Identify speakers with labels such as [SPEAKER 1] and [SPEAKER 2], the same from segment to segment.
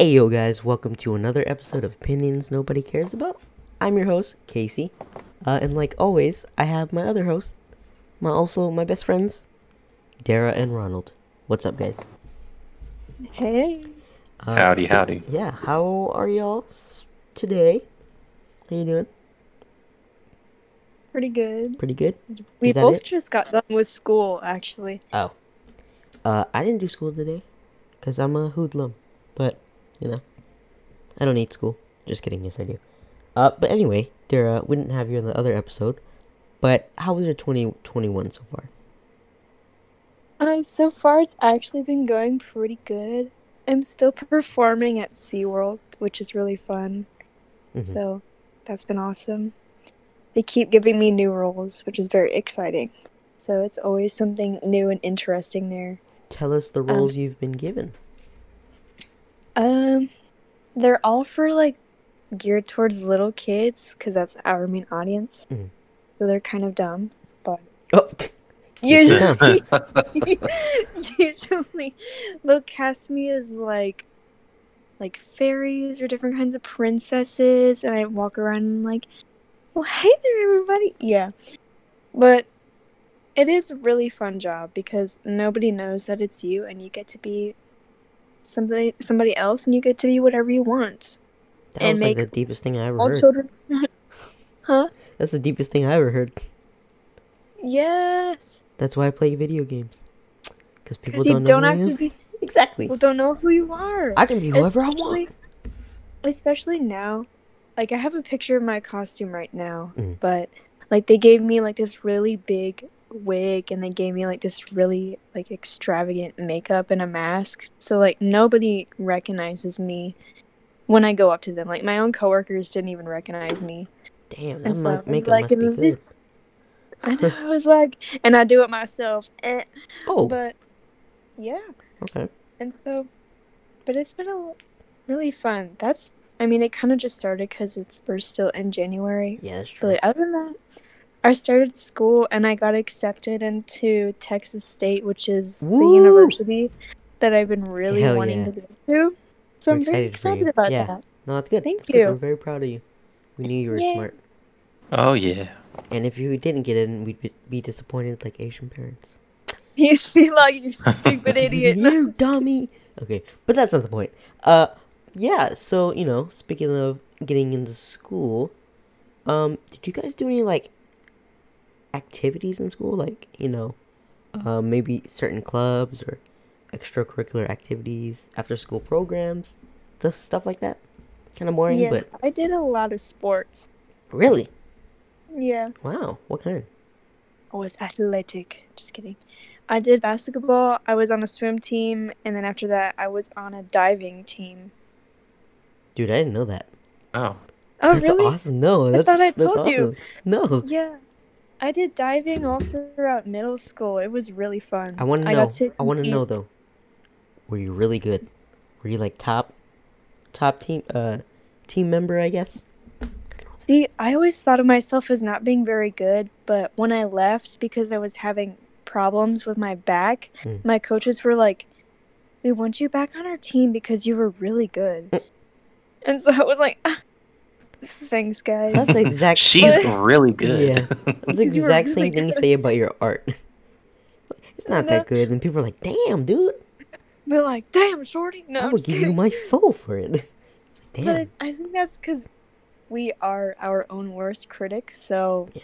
[SPEAKER 1] Hey yo guys, welcome to another episode of Opinions Nobody Cares About. I'm your host, Kaycee. Uh, and like always, I have my other hosts, my also my best friends, Dara and Ronald. What's up guys?
[SPEAKER 2] Hey.
[SPEAKER 1] Uh,
[SPEAKER 3] Howdy, howdy.
[SPEAKER 1] Yeah, how are y'all today? How you doing?
[SPEAKER 2] Pretty good.
[SPEAKER 1] Pretty good?
[SPEAKER 2] We both
[SPEAKER 1] it?
[SPEAKER 2] just got done with school, actually.
[SPEAKER 1] Oh. Uh, I didn't do school today, because I'm a hoodlum. But, you know, I don't need school. Just kidding, yes I do. Uh, but anyway, Dara, we didn't have you in the other episode. But how was your 2021 so far?
[SPEAKER 2] Uh, so far, it's actually been going pretty good. I'm still performing at SeaWorld, which is really fun.
[SPEAKER 1] Mhm.
[SPEAKER 2] So that's been awesome. They keep giving me new roles, which is very exciting. So it's always something new and interesting there.
[SPEAKER 1] Tell us the roles you've been given.
[SPEAKER 2] Um, they're all for like geared towards little kids because that's our main audience.
[SPEAKER 1] Mhm.
[SPEAKER 2] So they're kind of dumb, but
[SPEAKER 1] Oh,
[SPEAKER 2] usually, usually they'll cast me as like, like fairies or different kinds of princesses, and I walk around and like, well, hey there, everybody. Yeah, but it is a really fun job because nobody knows that it's you, and you get to be somebody somebody else, and you get to be whatever you want.
[SPEAKER 1] that
[SPEAKER 2] and
[SPEAKER 1] was like
[SPEAKER 2] make
[SPEAKER 1] the deepest thing I ever
[SPEAKER 2] All
[SPEAKER 1] heard.
[SPEAKER 2] children's, huh?
[SPEAKER 1] That's the deepest thing I ever heard.
[SPEAKER 2] Yes,
[SPEAKER 1] That's why I play video games. Because people don't know
[SPEAKER 2] don't
[SPEAKER 1] I
[SPEAKER 2] have to be.
[SPEAKER 1] Exactly.
[SPEAKER 2] People don't know who you are.
[SPEAKER 1] I can be whoever I
[SPEAKER 2] especially,
[SPEAKER 1] want.
[SPEAKER 2] especially now. Like I have a picture of my costume right now,
[SPEAKER 1] Mm.
[SPEAKER 2] but like they gave me like this really big wig and they gave me like this really like extravagant makeup and a mask. So like nobody recognizes me when I go up to them. Like my own coworkers didn't even recognize me.
[SPEAKER 1] Damn, that
[SPEAKER 2] so was like,
[SPEAKER 1] must be good.
[SPEAKER 2] this-" I know. I was like, and I do it myself. Eh.
[SPEAKER 1] Oh,
[SPEAKER 2] But yeah.
[SPEAKER 1] okay.
[SPEAKER 2] And so, but it's been a really fun. That's, I mean, it kind of just started because it's we're still in January.
[SPEAKER 1] Yeah, that's
[SPEAKER 2] But
[SPEAKER 1] true.
[SPEAKER 2] like, other than that, I started school and I got accepted into Texas State, which is the university that I've been really
[SPEAKER 1] Hell
[SPEAKER 2] wanting
[SPEAKER 1] yeah.
[SPEAKER 2] to go to. So
[SPEAKER 1] We're
[SPEAKER 2] I'm very
[SPEAKER 1] excited for you.
[SPEAKER 2] excited about
[SPEAKER 1] Yeah.
[SPEAKER 2] that.
[SPEAKER 1] No, that's good.
[SPEAKER 2] Thank
[SPEAKER 1] That's good.
[SPEAKER 2] you.
[SPEAKER 1] We're very proud of you. We knew you were
[SPEAKER 2] Yay.
[SPEAKER 1] smart.
[SPEAKER 3] Oh yeah.
[SPEAKER 1] And if you didn't get in, we'd be, be disappointed like Asian parents.
[SPEAKER 2] You'd be like, you stupid idiot.
[SPEAKER 1] you dummy. Okay, but that's not the point. Uh, yeah. So you know, speaking of getting into school, um, did you guys do any like activities in school? Like you know, uh, maybe certain clubs or extracurricular activities, after school programs, stuff stuff like that. Kind of boring,
[SPEAKER 2] yes,
[SPEAKER 1] but
[SPEAKER 2] I did a lot of sports.
[SPEAKER 1] really,
[SPEAKER 2] Yeah.
[SPEAKER 1] wow. What kind?
[SPEAKER 2] I was athletic. Just kidding. I did basketball. I was on a swim team, and then after that, I was on a diving team.
[SPEAKER 1] Dude, I didn't know that.
[SPEAKER 3] Oh.
[SPEAKER 2] Oh,
[SPEAKER 1] that's
[SPEAKER 2] really?
[SPEAKER 1] awesome. No,
[SPEAKER 2] I
[SPEAKER 1] that's,
[SPEAKER 2] thought I
[SPEAKER 1] that's
[SPEAKER 2] told you.
[SPEAKER 1] awesome. No,
[SPEAKER 2] Yeah. I did diving all throughout middle school. It was really fun.
[SPEAKER 1] I want to know. I want to know though. Were you really good? Were you like top, top team, uh, team member? I guess.
[SPEAKER 2] See, I always thought of myself as not being very good, but when I left because I was having problems with my back,
[SPEAKER 1] Mm.
[SPEAKER 2] my coaches were like, "We want you back on our team because you were really good."
[SPEAKER 1] Mm.
[SPEAKER 2] And so I was like, ah, "Thanks, guys."
[SPEAKER 1] That's the exact.
[SPEAKER 3] She's really good.
[SPEAKER 1] Yeah. That's the
[SPEAKER 2] Because you
[SPEAKER 1] exact
[SPEAKER 2] really
[SPEAKER 1] same thing you say about your art. It's not that good, and people are like, "Damn, dude,
[SPEAKER 2] We're like, "Damn, shorty." No,
[SPEAKER 1] I would
[SPEAKER 2] just
[SPEAKER 1] give you my soul for it." It's like,
[SPEAKER 2] But
[SPEAKER 1] damn.
[SPEAKER 2] I, I think that's because we are our own worst critic. So,
[SPEAKER 1] Yeah.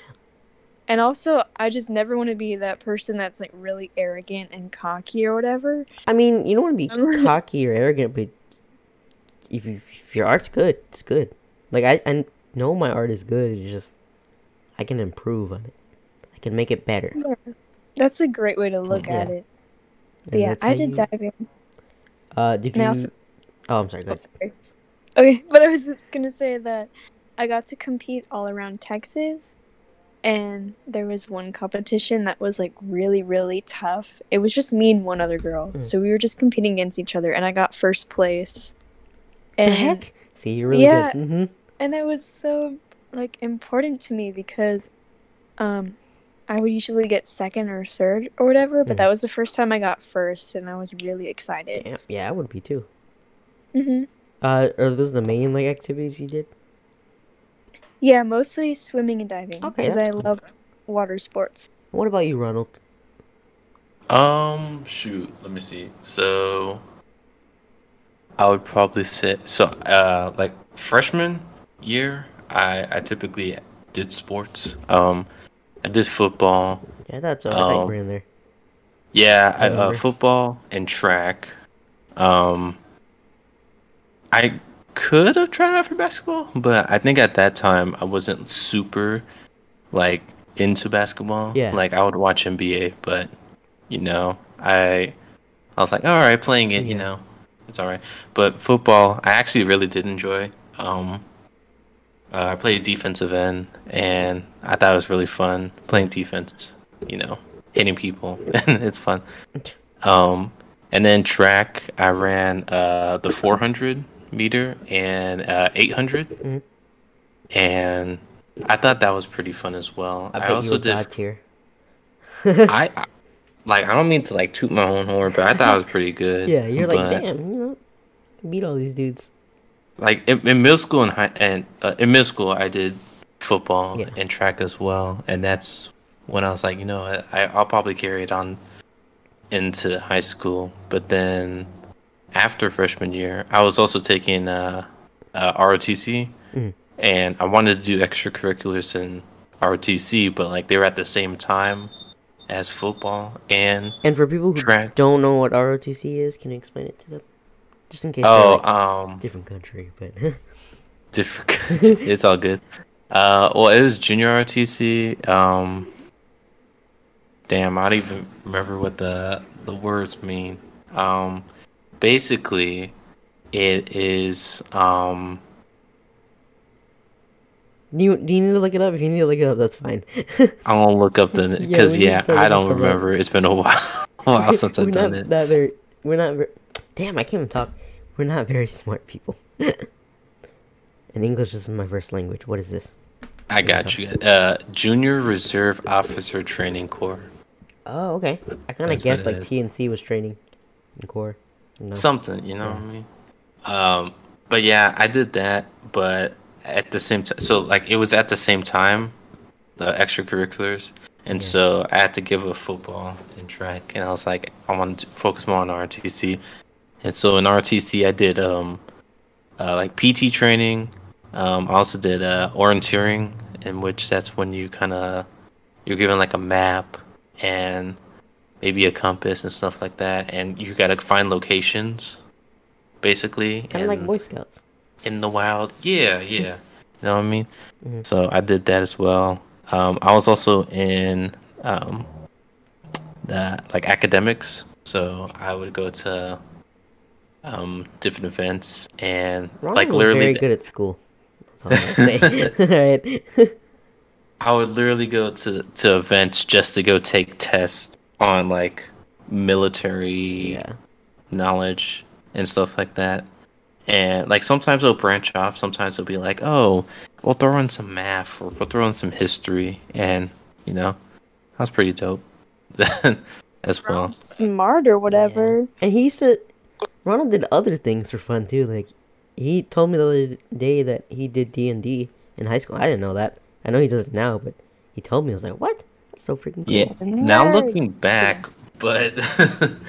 [SPEAKER 2] and also, I just never want to be that person that's like really arrogant and cocky or whatever.
[SPEAKER 1] I mean, you don't want to be cocky or arrogant, but if you if your art's good, it's good. Like I I know my art is good. It's just I can improve on it. I can make it better.
[SPEAKER 2] Yeah, that's a great way to look at it.
[SPEAKER 1] And
[SPEAKER 2] yeah, I did
[SPEAKER 1] you-
[SPEAKER 2] diving.
[SPEAKER 1] Uh, did
[SPEAKER 2] And
[SPEAKER 1] you?
[SPEAKER 2] also-
[SPEAKER 1] Oh, I'm sorry. Go
[SPEAKER 2] Oh. Okay, but I was just gonna say that I got to compete all around Texas, and there was one competition that was like really, really tough. It was just me and one other girl,
[SPEAKER 1] Mm.
[SPEAKER 2] so we were just competing against each other, and I got first place.
[SPEAKER 1] The heck? See, you're really
[SPEAKER 2] Yeah.
[SPEAKER 1] good. Mm-hmm.
[SPEAKER 2] And it was so like important to me because, um, I would usually get second or third or whatever, but
[SPEAKER 1] Mm.
[SPEAKER 2] that was the first time I got first, and I was really excited.
[SPEAKER 1] Yeah, yeah, I would be too.
[SPEAKER 2] hmm
[SPEAKER 1] Uh, are those the main like activities you did?
[SPEAKER 2] Yeah, mostly swimming and diving
[SPEAKER 1] Okay,
[SPEAKER 2] because
[SPEAKER 1] that's
[SPEAKER 2] I
[SPEAKER 1] cool.
[SPEAKER 2] love water sports.
[SPEAKER 1] What about you, Ronald?
[SPEAKER 3] Um, shoot, let me see. So, I would probably say so. Uh, like freshman year, I I typically did sports. Um, I did football.
[SPEAKER 1] Yeah, that's all. I thought you
[SPEAKER 3] Oh.
[SPEAKER 1] were in there.
[SPEAKER 3] Yeah, I, uh, football and track. Um, I could have tried out for basketball, but I think at that time I wasn't super like into basketball.
[SPEAKER 1] Yeah.
[SPEAKER 3] Like I would watch NBA, but you know, I I was like, all right, playing it, you know, it's all right. But football, I actually really did enjoy. Um, uh, I played defensive end, and I thought it was really fun playing defense. You know, hitting people, it's fun. Um, and then track, I ran uh, the 400 meter and uh, 800,
[SPEAKER 1] Mhm.
[SPEAKER 3] and I thought that was pretty fun as well.
[SPEAKER 1] I
[SPEAKER 3] I, also did. I, I like I don't mean to like toot my own horn, but I thought it was pretty good.
[SPEAKER 1] Yeah, you're like, damn, you know, beat all these dudes.
[SPEAKER 3] Like in, in middle school and high and uh, in middle school, I did football
[SPEAKER 1] Yeah.
[SPEAKER 3] and track as well, and that's when I was like, you know, I I'll probably carry it on into high school. But then after freshman year, I was also taking uh, uh, ROTC,
[SPEAKER 1] Mm.
[SPEAKER 3] and I wanted to do extracurriculars in ROTC, but like they were at the same time as football and
[SPEAKER 1] And for people who
[SPEAKER 3] Track.
[SPEAKER 1] don't know what ROTC is, can you explain it to them? Just in case
[SPEAKER 3] oh,
[SPEAKER 1] like,
[SPEAKER 3] um,
[SPEAKER 1] different country, but
[SPEAKER 3] different. it's all good. Uh, well, it was junior ROTC. Um, damn, I don't even remember what the the words mean. Um, basically, it is um.
[SPEAKER 1] do you do you need to look it up? If you need to look it up, that's fine.
[SPEAKER 3] I'm gonna look up the because
[SPEAKER 1] to
[SPEAKER 3] yeah, I don't
[SPEAKER 1] stuff up.
[SPEAKER 3] remember. It's been a while, a while since I've done it.
[SPEAKER 1] that very. We're not. Very, damn, I can't even talk. We're not very smart people. and English isn't my first language. What is this?
[SPEAKER 3] I got you. Uh, Junior Reserve Officer Training Corps.
[SPEAKER 1] Oh, okay. I kind of
[SPEAKER 3] That's
[SPEAKER 1] guessed like
[SPEAKER 3] is.
[SPEAKER 1] TNC was training in core. No.
[SPEAKER 3] something you know what i mean um but yeah i did that but at the same time so like it was at the same time the extracurriculars and
[SPEAKER 1] Yeah.
[SPEAKER 3] so i had to give up football and track and i was like i wanted to focus more on rtc and so in rtc i did um uh, like pt training um i also did uh orienteering in which that's when you kind of you're given like a map and maybe a compass and stuff like that, and you gotta find locations, basically,
[SPEAKER 1] kind of like Boy Scouts.
[SPEAKER 3] in the wild. Yeah, yeah. You know what I mean?
[SPEAKER 1] Mhm.
[SPEAKER 3] So I did that as well. Um, I was also in um, the like academics, so I would go to um, different events and
[SPEAKER 1] Ronald
[SPEAKER 3] like
[SPEAKER 1] was
[SPEAKER 3] literally,
[SPEAKER 1] very good at school. That's all I'm say. Alright.
[SPEAKER 3] I would literally go to to events just to go take tests on like military
[SPEAKER 1] yeah.
[SPEAKER 3] knowledge and stuff like that. And like sometimes it'll branch off. Sometimes it'll be like, oh, we'll throw in some math or we'll throw in some history, and you know, that's pretty dope. as well.
[SPEAKER 2] Smart or whatever.
[SPEAKER 1] And he used to. Ronald did other things for fun too. Like, he told me the other day that he did D and D in high school. I didn't know that. I know he does it now, but he told me I was like, "What? That's so freaking cool."
[SPEAKER 3] Yeah. Now looking back, but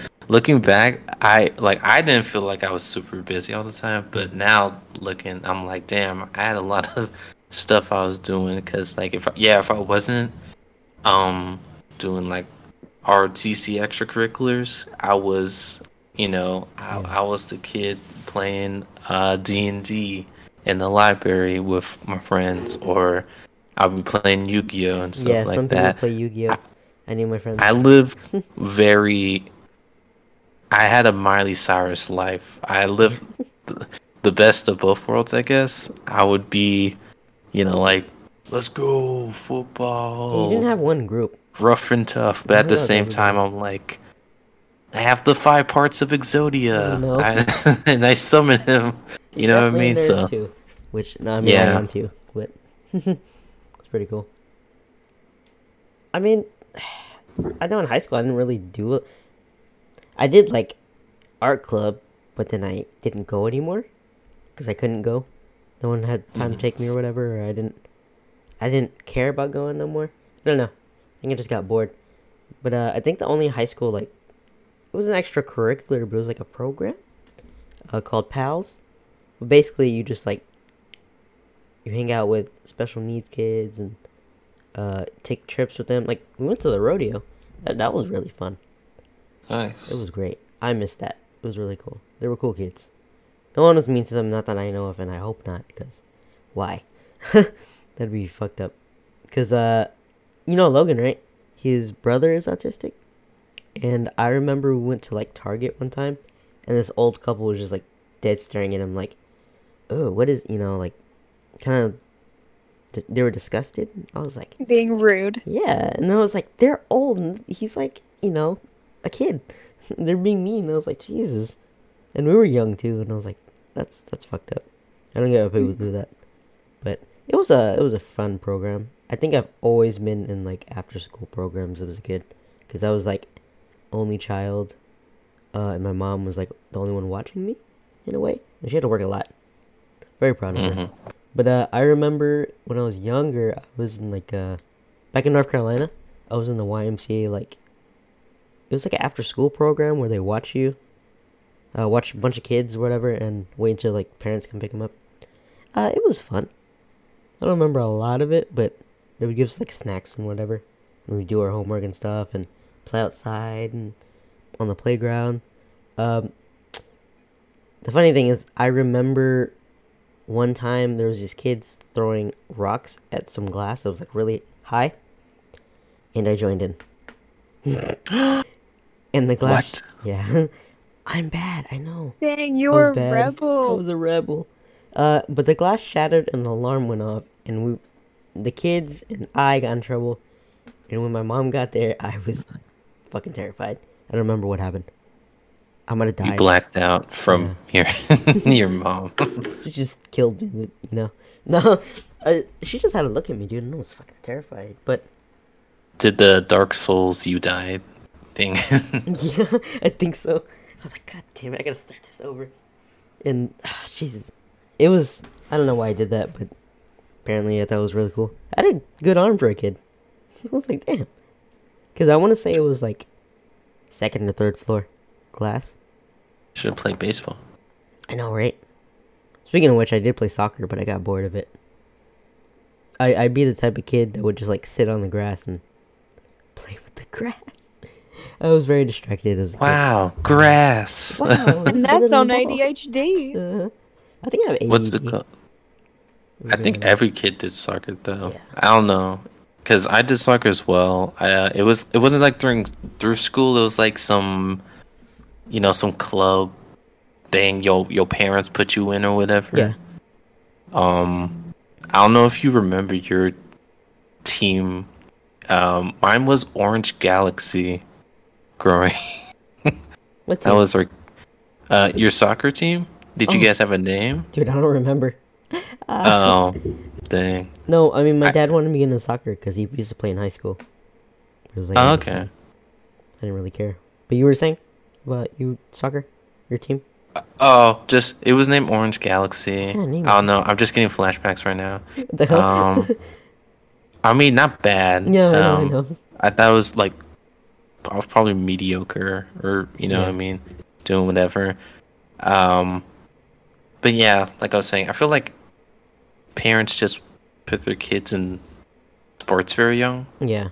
[SPEAKER 3] looking back, I like I didn't feel like I was super busy all the time. But now looking, I'm like, damn, I had a lot of stuff I was doing because like if I, yeah, if I wasn't um doing like RTC extracurriculars, I was you know I, I was the kid playing uh D and D in the library with my friends, or I'll be playing Yu Gi Oh and stuff
[SPEAKER 1] yeah,
[SPEAKER 3] like
[SPEAKER 1] some people
[SPEAKER 3] that.
[SPEAKER 1] play Yu-Gi-Oh. I knew my friends.
[SPEAKER 3] I lived very. I had a Miley Cyrus life. I lived th- the best of both worlds, I guess. I would be, you know, like, let's go football,
[SPEAKER 1] you didn't have one group.
[SPEAKER 3] rough and tough. But at the same time, I'm like, I have the five parts of Exodia,
[SPEAKER 1] I know.
[SPEAKER 3] I- and I summon him. You know what I mean? So
[SPEAKER 1] too, which no, I mean I
[SPEAKER 3] Yeah.
[SPEAKER 1] am too, but it's pretty cool. I mean, I know in high school I didn't really do it. I did like art club, but then I didn't go anymore. because I couldn't go. No one had time to
[SPEAKER 3] Mhm.
[SPEAKER 1] take me or whatever, or I didn't. I didn't care about going no more. I don't know. I think I just got bored. But uh, I think the only high school like it was an extracurricular, but it was like a program uh, called Pals. But basically, you just like you hang out with special needs kids and uh, take trips with them. Like we went to the rodeo. That that was really fun.
[SPEAKER 3] Nice.
[SPEAKER 1] It was great. I missed that. It was really cool. They were cool kids. No one was mean to them, not that I know of, and I hope not, because why? That'd be fucked up. Because, uh, you know Logan, right? His brother is autistic. And I remember we went to, like, Target one time, and this old couple was just, like, dead staring at him, like, oh, what is, you know, like, kind of, they were disgusted. I was like,
[SPEAKER 2] Being rude.
[SPEAKER 1] yeah, and I was like, they're old. And he's like, you know, a kid. they're being mean. I was like, Jesus. And we were young too, and I was like, that's that's fucked up. I don't get why people do that, but it was a it was a fun program. I think I've always been in like after school programs as a kid, because I was like only child, uh, and my mom was like the only one watching me, in a way, and she had to work a lot. Very proud of her.
[SPEAKER 3] Mhm.
[SPEAKER 1] But uh, I remember when I was younger, I was in like uh, back in North Carolina. I was in the YMCA like it was like an after school program where they watch you, uh, watch a bunch of kids or whatever, and wait until like parents can pick them up. Uh, it was fun. I don't remember a lot of it, but they would give us like snacks and whatever, and we do our homework and stuff, and play outside and on the playground. Um, the funny thing is, I remember one time there was these kids throwing rocks at some glass that was like really high, and I joined in. and the glass,
[SPEAKER 3] What?
[SPEAKER 1] yeah, I'm bad. I know.
[SPEAKER 2] Dang, you
[SPEAKER 1] I
[SPEAKER 2] were a
[SPEAKER 1] bad. I
[SPEAKER 2] rebel.
[SPEAKER 1] was a rebel. Uh, but the glass shattered and the alarm went off, and we, the kids and I got in trouble. And when my mom got there, I was fucking terrified. I don't remember what happened. I might have
[SPEAKER 3] You
[SPEAKER 1] died.
[SPEAKER 3] blacked out from your your mom.
[SPEAKER 1] She just killed me, you know. No, uh, she just had a look at me, dude, and I was fucking terrified. But
[SPEAKER 3] Did the Dark Souls you died thing?
[SPEAKER 1] yeah, I think so. I was like, God damn it, I gotta start this over. And ah, Jesus, it was. I don't know why I did that, but apparently I thought it was really cool. I had a good arm for a kid. I was like, damn. Because I want to say it was like second or third floor glass.
[SPEAKER 3] Should have played baseball.
[SPEAKER 1] I know, right? Speaking of which, I did play soccer, but I got bored of it. I I'd be the type of kid that would just like sit on the grass and play with the grass. I was very distracted as a
[SPEAKER 3] Wow, grass.
[SPEAKER 1] Wow,
[SPEAKER 2] And that's on ADHD.
[SPEAKER 1] Uh, I think I have ADD.
[SPEAKER 3] What's it called? I think every kid did soccer though.
[SPEAKER 1] Yeah.
[SPEAKER 3] I don't know, cause I did soccer as well. I, uh, it was it wasn't like during through school. It was like some, you know, some club thing. Your your parents put you in or whatever.
[SPEAKER 1] Yeah.
[SPEAKER 3] Um, I don't know if you remember your team. Um, mine was Orange Galaxy. Growing,
[SPEAKER 1] What
[SPEAKER 3] that was like, uh, your soccer team. Did you
[SPEAKER 1] Oh.
[SPEAKER 3] guys have a name?
[SPEAKER 1] Dude, I don't remember. Uh,
[SPEAKER 3] Oh, dang.
[SPEAKER 1] no, I mean my
[SPEAKER 3] I-
[SPEAKER 1] dad wanted me to get into soccer because he used to play in high school. It was like
[SPEAKER 3] Oh,
[SPEAKER 1] I didn't really care. But you were saying about you soccer, your team?
[SPEAKER 3] Oh, just it was named Orange Galaxy.
[SPEAKER 1] Yeah,
[SPEAKER 3] I
[SPEAKER 1] name
[SPEAKER 3] don't know. I'm just getting flashbacks right now. Um, I mean, not bad.
[SPEAKER 1] yeah, I know, I
[SPEAKER 3] Um,
[SPEAKER 1] know.
[SPEAKER 3] I thought it was like I was probably mediocre, or you know what I mean, doing whatever. Um, but yeah, like I was saying, I feel like parents just put their kids in sports very young.
[SPEAKER 1] Yeah.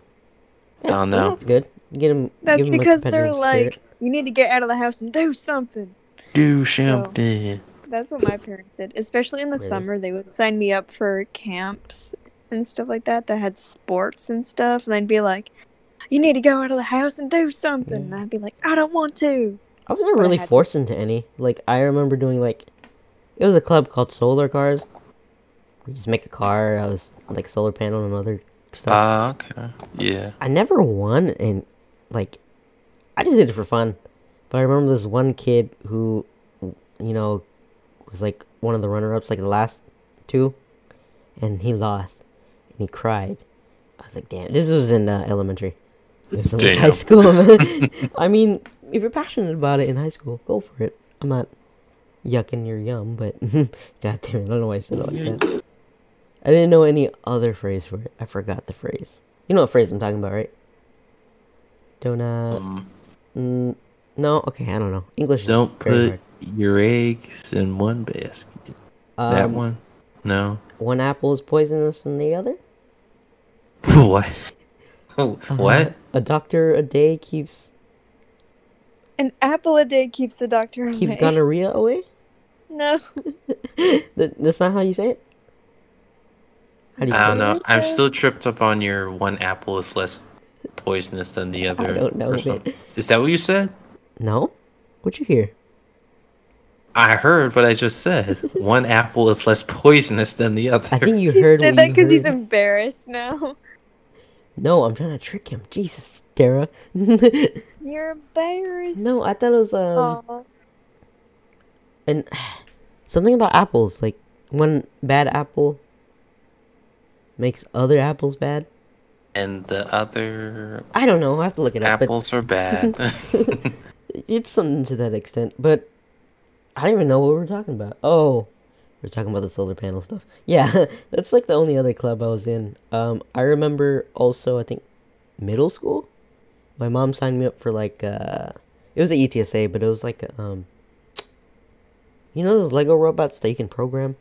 [SPEAKER 3] I don't know.
[SPEAKER 1] that's good. Get them.
[SPEAKER 2] That's
[SPEAKER 1] give 'em a
[SPEAKER 2] because they're
[SPEAKER 1] competitive
[SPEAKER 2] like, you need to get out of the house and do something.
[SPEAKER 3] Do something.
[SPEAKER 2] That's what my parents did. Especially in the
[SPEAKER 1] Really?
[SPEAKER 2] summer, they would sign me up for camps and stuff like that that had sports and stuff. And they'd be like, you need to go out of the house and do something. And I'd be like, I don't want to.
[SPEAKER 1] I was never
[SPEAKER 2] but I
[SPEAKER 1] really
[SPEAKER 2] had to.
[SPEAKER 1] forced into any. Like I remember doing like, it was a club called Solar Cars. We just make a car. I was like solar panel and other stuff.
[SPEAKER 3] Ah, okay. Yeah.
[SPEAKER 1] I never won, and like, I just did it for fun. But I remember this one kid who, you know, was like one of the runner-ups, like the last two, and he lost, and he cried. I was like, damn. This was in uh, elementary. It was in like, high school. I mean, if you're passionate about it in high school, go for it. I'm not. yuck and you're yum, but god damn it, I don't know why I said it like that. I didn't know any other phrase for it. I forgot the phrase. You know what phrase I'm talking about, right? Don't uh,
[SPEAKER 3] Um,
[SPEAKER 1] mm, no, okay, I don't know. English. is
[SPEAKER 3] don't
[SPEAKER 1] very
[SPEAKER 3] put your eggs in one basket.
[SPEAKER 1] hard.
[SPEAKER 3] that
[SPEAKER 1] Um,
[SPEAKER 3] one? No.
[SPEAKER 1] One apple is poisonous than the other.
[SPEAKER 3] what?
[SPEAKER 1] Uh,
[SPEAKER 3] what?
[SPEAKER 1] A doctor a day keeps
[SPEAKER 2] An apple a day keeps the doctor away.
[SPEAKER 1] keeps gonorrhea away.
[SPEAKER 2] No.
[SPEAKER 1] That, that's not how you say it. How do you
[SPEAKER 3] I don't know. I'm
[SPEAKER 2] Okay.
[SPEAKER 3] still tripped up on your one apple is less poisonous than the other.
[SPEAKER 1] I don't know,
[SPEAKER 3] or
[SPEAKER 1] man.
[SPEAKER 3] something. Is that what you said?
[SPEAKER 1] No, what'd you hear?
[SPEAKER 3] I heard what I just said. one apple is less poisonous than the other.
[SPEAKER 1] I think you heard.
[SPEAKER 2] He said
[SPEAKER 1] what
[SPEAKER 2] that because he's embarrassed now.
[SPEAKER 1] No, I'm trying to trick him. Jesus, Dara.
[SPEAKER 2] You're embarrassed.
[SPEAKER 1] no, I thought it was um
[SPEAKER 2] Aw.
[SPEAKER 1] and something about apples. Like one bad apple makes other apples bad.
[SPEAKER 3] and the other
[SPEAKER 1] I don't know. I have to look it up.
[SPEAKER 3] apples are bad.
[SPEAKER 1] It's something to that extent. But I don't even know what we're talking about. Oh, we're talking about the solar panel stuff. Yeah, that's like the only other club I was in. Um, I remember also. I think middle school. My mom signed me up for like uh, it was a UTSA, but it was like um, you know those Lego robots that you can program.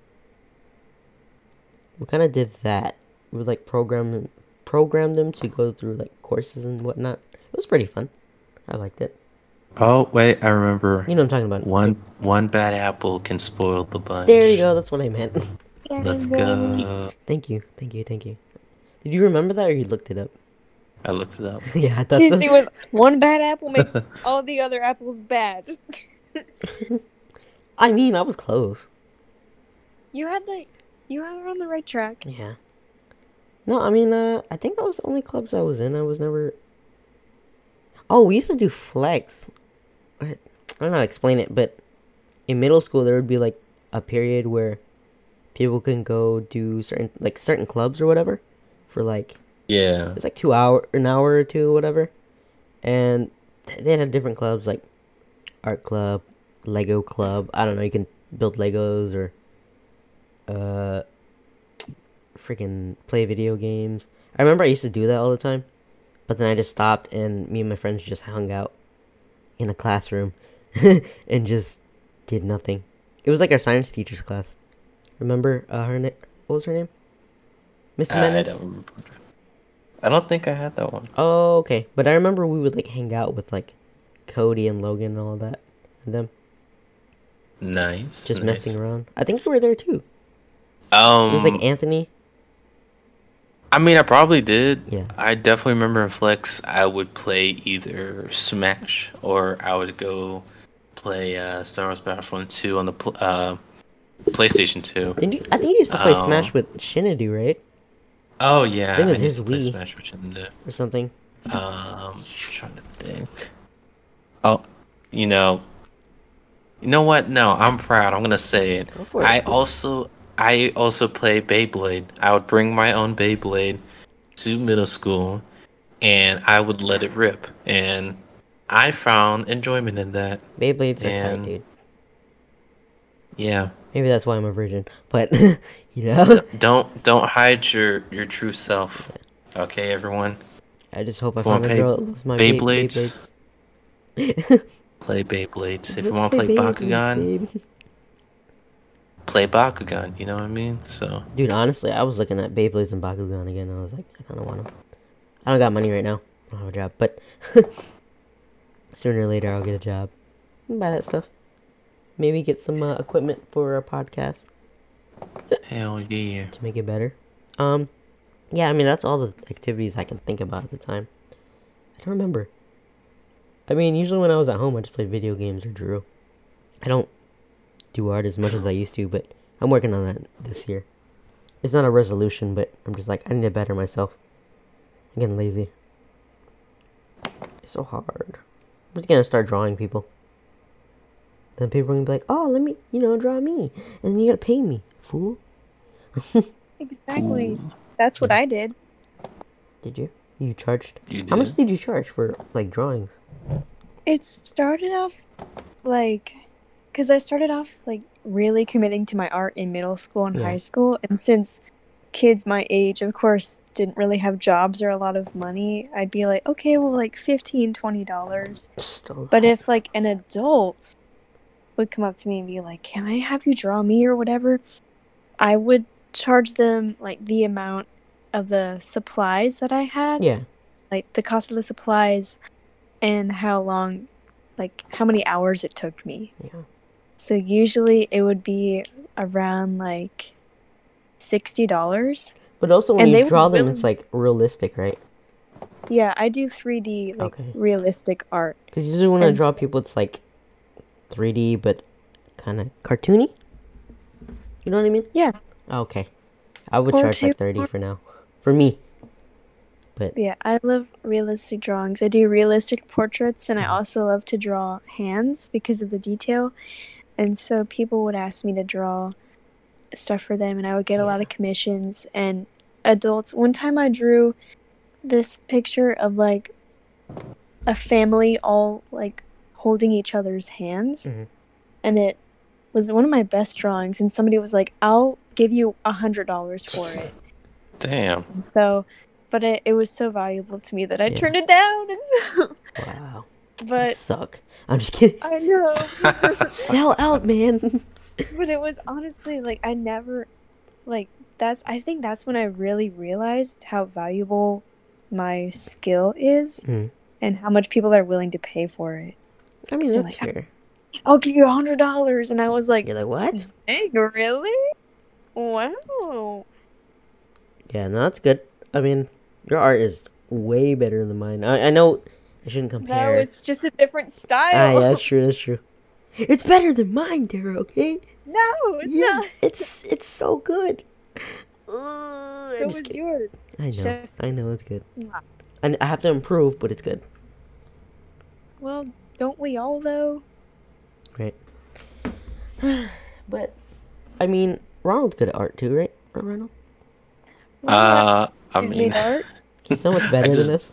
[SPEAKER 1] We kind of did that. We would like program program them to go through like courses and whatnot. It was pretty fun. I liked it.
[SPEAKER 3] oh wait, I remember.
[SPEAKER 1] You know what I'm talking about.
[SPEAKER 3] One one bad apple can spoil the bunch.
[SPEAKER 1] There you go. That's what I meant.
[SPEAKER 3] Let's go.
[SPEAKER 1] thank you. Thank you. Thank you. Did you remember that or you looked it up?
[SPEAKER 3] I looked it up.
[SPEAKER 1] yeah, I thought
[SPEAKER 2] You
[SPEAKER 1] so.
[SPEAKER 2] see what one bad apple makes all the other apples bad.
[SPEAKER 1] I mean, I was close.
[SPEAKER 2] You had the you were on the right track.
[SPEAKER 1] Yeah. No, I mean, uh, I think that was the only clubs I was in. I was never. Oh, we used to do flex. I don't know how to explain it, but in middle school there would be like a period where people can go do certain like certain clubs or whatever for like
[SPEAKER 3] Yeah.
[SPEAKER 1] it's like two hour an hour or two or whatever and they had different clubs like art club lego club i don't know you can build legos or uh freaking play video games i remember i used to do that all the time but then i just stopped and me and my friends just hung out in a classroom and just did nothing it was like our science teacher's class remember uh, her name what was her name miss
[SPEAKER 3] I
[SPEAKER 1] Menace?
[SPEAKER 3] don't remember. I don't think I had that one.
[SPEAKER 1] Oh, okay. But I remember we would like hang out with like Cody and Logan and all that, and them
[SPEAKER 3] Nice.
[SPEAKER 1] just
[SPEAKER 3] nice.
[SPEAKER 1] messing around. I think you were there too.
[SPEAKER 3] Um,
[SPEAKER 1] It was like Anthony.
[SPEAKER 3] I mean, I probably did.
[SPEAKER 1] Yeah.
[SPEAKER 3] I definitely remember in Flex, I would play either Smash or I would go play uh, Star Wars Battlefront 2 on the pl- uh, PlayStation 2.
[SPEAKER 1] Didn't you? I think you used to play
[SPEAKER 3] Oh.
[SPEAKER 1] Smash with Shinadu, right,
[SPEAKER 3] Oh yeah,
[SPEAKER 1] I think it was his
[SPEAKER 3] to
[SPEAKER 1] Wii.
[SPEAKER 3] Smash with
[SPEAKER 1] or something?
[SPEAKER 3] Um, trying to think. Oh, you know, you know what? No, I'm proud. I'm gonna say it.
[SPEAKER 1] Go for it.
[SPEAKER 3] I also, I also play Beyblade. I would bring my own Beyblade to middle school, and I would let it rip, and I found enjoyment in that.
[SPEAKER 1] Beyblades are tight,
[SPEAKER 3] and-
[SPEAKER 1] dude.
[SPEAKER 3] Yeah.
[SPEAKER 1] Maybe that's why I'm a virgin. But you know,
[SPEAKER 3] Don't don't hide your your true self. Okay, everyone.
[SPEAKER 1] I just hope I
[SPEAKER 3] If you wanna
[SPEAKER 1] find a
[SPEAKER 3] play
[SPEAKER 1] girl that loves my Bey-
[SPEAKER 3] Beyblades,
[SPEAKER 1] Beyblades.
[SPEAKER 3] Play Beyblades. If you
[SPEAKER 1] Let's
[SPEAKER 3] want to play
[SPEAKER 1] Beyblades,
[SPEAKER 3] Bakugan,
[SPEAKER 1] babe.
[SPEAKER 3] play Bakugan. You know what I mean? So.
[SPEAKER 1] Dude, honestly, I was looking at Beyblades and Bakugan again. And I was like, I kind of want them. I don't got money right now. I don't have a job, but sooner or later I'll get a job. and Buy that stuff. Maybe get some uh, equipment for our podcast
[SPEAKER 3] Hell yeah.
[SPEAKER 1] to make it better. Um, yeah, I mean that's all the activities I can think about at the time. I don't remember. I mean, usually when I was at home, I just played video games or drew. I don't do art as much as I used to, but I'm working on that this year. It's not a resolution, but I'm just like I need to better myself. I'm getting lazy. It's so hard. I'm just gonna start drawing people. Then people are gonna be like, "Oh, let me, you know, draw me," and then you gotta pay me, fool.
[SPEAKER 2] Exactly. That's what I did.
[SPEAKER 1] Did you? You charged?
[SPEAKER 3] You did.
[SPEAKER 1] How much did you charge for like drawings?
[SPEAKER 2] It started off like because I started off like really committing to my art in middle school and
[SPEAKER 1] Yeah.
[SPEAKER 2] high school, and since kids my age, of course, didn't really have jobs or a lot of money, I'd be like, okay, well, like 15 dollars.
[SPEAKER 1] Still
[SPEAKER 2] But if like an adult would come up to me and be like, "Can I have you draw me or whatever?" I would charge them like the amount of the supplies that I had,
[SPEAKER 1] yeah,
[SPEAKER 2] like the cost of the supplies and how long like how many hours it took me.
[SPEAKER 1] yeah.
[SPEAKER 2] So usually it would be around like $60.
[SPEAKER 1] But also when
[SPEAKER 2] And
[SPEAKER 1] you draw them,
[SPEAKER 2] really-
[SPEAKER 1] it's like realistic, right?
[SPEAKER 2] Yeah, I do 3D like
[SPEAKER 1] Okay.
[SPEAKER 2] realistic art.
[SPEAKER 1] Because usually when I draw people, it's like 3D, but kind of cartoony. You know what I mean?
[SPEAKER 2] Yeah.
[SPEAKER 1] Okay. I would charge like 30
[SPEAKER 2] Cartoon-
[SPEAKER 1] for now. For me. But
[SPEAKER 2] Yeah, I love realistic drawings. I do realistic portraits and I
[SPEAKER 1] Mhm.
[SPEAKER 2] also love to draw hands because of the detail. And so people would ask me to draw stuff for them and I would get a lot of commissions and adults. One time I drew this picture of like a family all like holding each other's hands
[SPEAKER 1] Mhm.
[SPEAKER 2] and it was one of my best drawings and somebody was like, "I'll give you a hundred dollars for it."
[SPEAKER 3] Damn.
[SPEAKER 2] And so, but it, it was so valuable to me that I
[SPEAKER 1] Yeah.
[SPEAKER 2] turned it down. And so,
[SPEAKER 1] wow. you
[SPEAKER 2] but
[SPEAKER 1] suck. I'm just kidding.
[SPEAKER 2] I know.
[SPEAKER 1] Sell out, man.
[SPEAKER 2] but it was honestly like I never, like that's. I think that's when I really realized how valuable my skill is
[SPEAKER 1] Mm.
[SPEAKER 2] and how much people are willing to pay for it.
[SPEAKER 1] I mean, that's
[SPEAKER 2] like,
[SPEAKER 1] fair.
[SPEAKER 2] I'll give you a hundred dollars, and I was like,
[SPEAKER 1] You're like, what?
[SPEAKER 2] "Dang, really? Wow."
[SPEAKER 1] Yeah, no, that's good. I mean, your art is way better than mine. I, I know I shouldn't compare.
[SPEAKER 2] No, it's just a different
[SPEAKER 1] ah,
[SPEAKER 2] style.
[SPEAKER 1] yeah, that's true. That's true. It's better than mine, Dara. Okay.
[SPEAKER 2] No, it's
[SPEAKER 1] Yes, it's it's so good. Ugh. I'm
[SPEAKER 2] So
[SPEAKER 1] just
[SPEAKER 2] was
[SPEAKER 1] kidding.
[SPEAKER 2] yours.
[SPEAKER 1] I know.
[SPEAKER 2] Chef's
[SPEAKER 1] I know it's good.
[SPEAKER 2] Mwah.
[SPEAKER 1] And I have to improve, but it's good.
[SPEAKER 2] Well, don't we all though?
[SPEAKER 1] Right. but I mean, Ronald's good at art too, right? Right, Ronald?
[SPEAKER 3] Uh, I mean,
[SPEAKER 2] art.
[SPEAKER 1] He's so much better
[SPEAKER 3] just-
[SPEAKER 1] than us.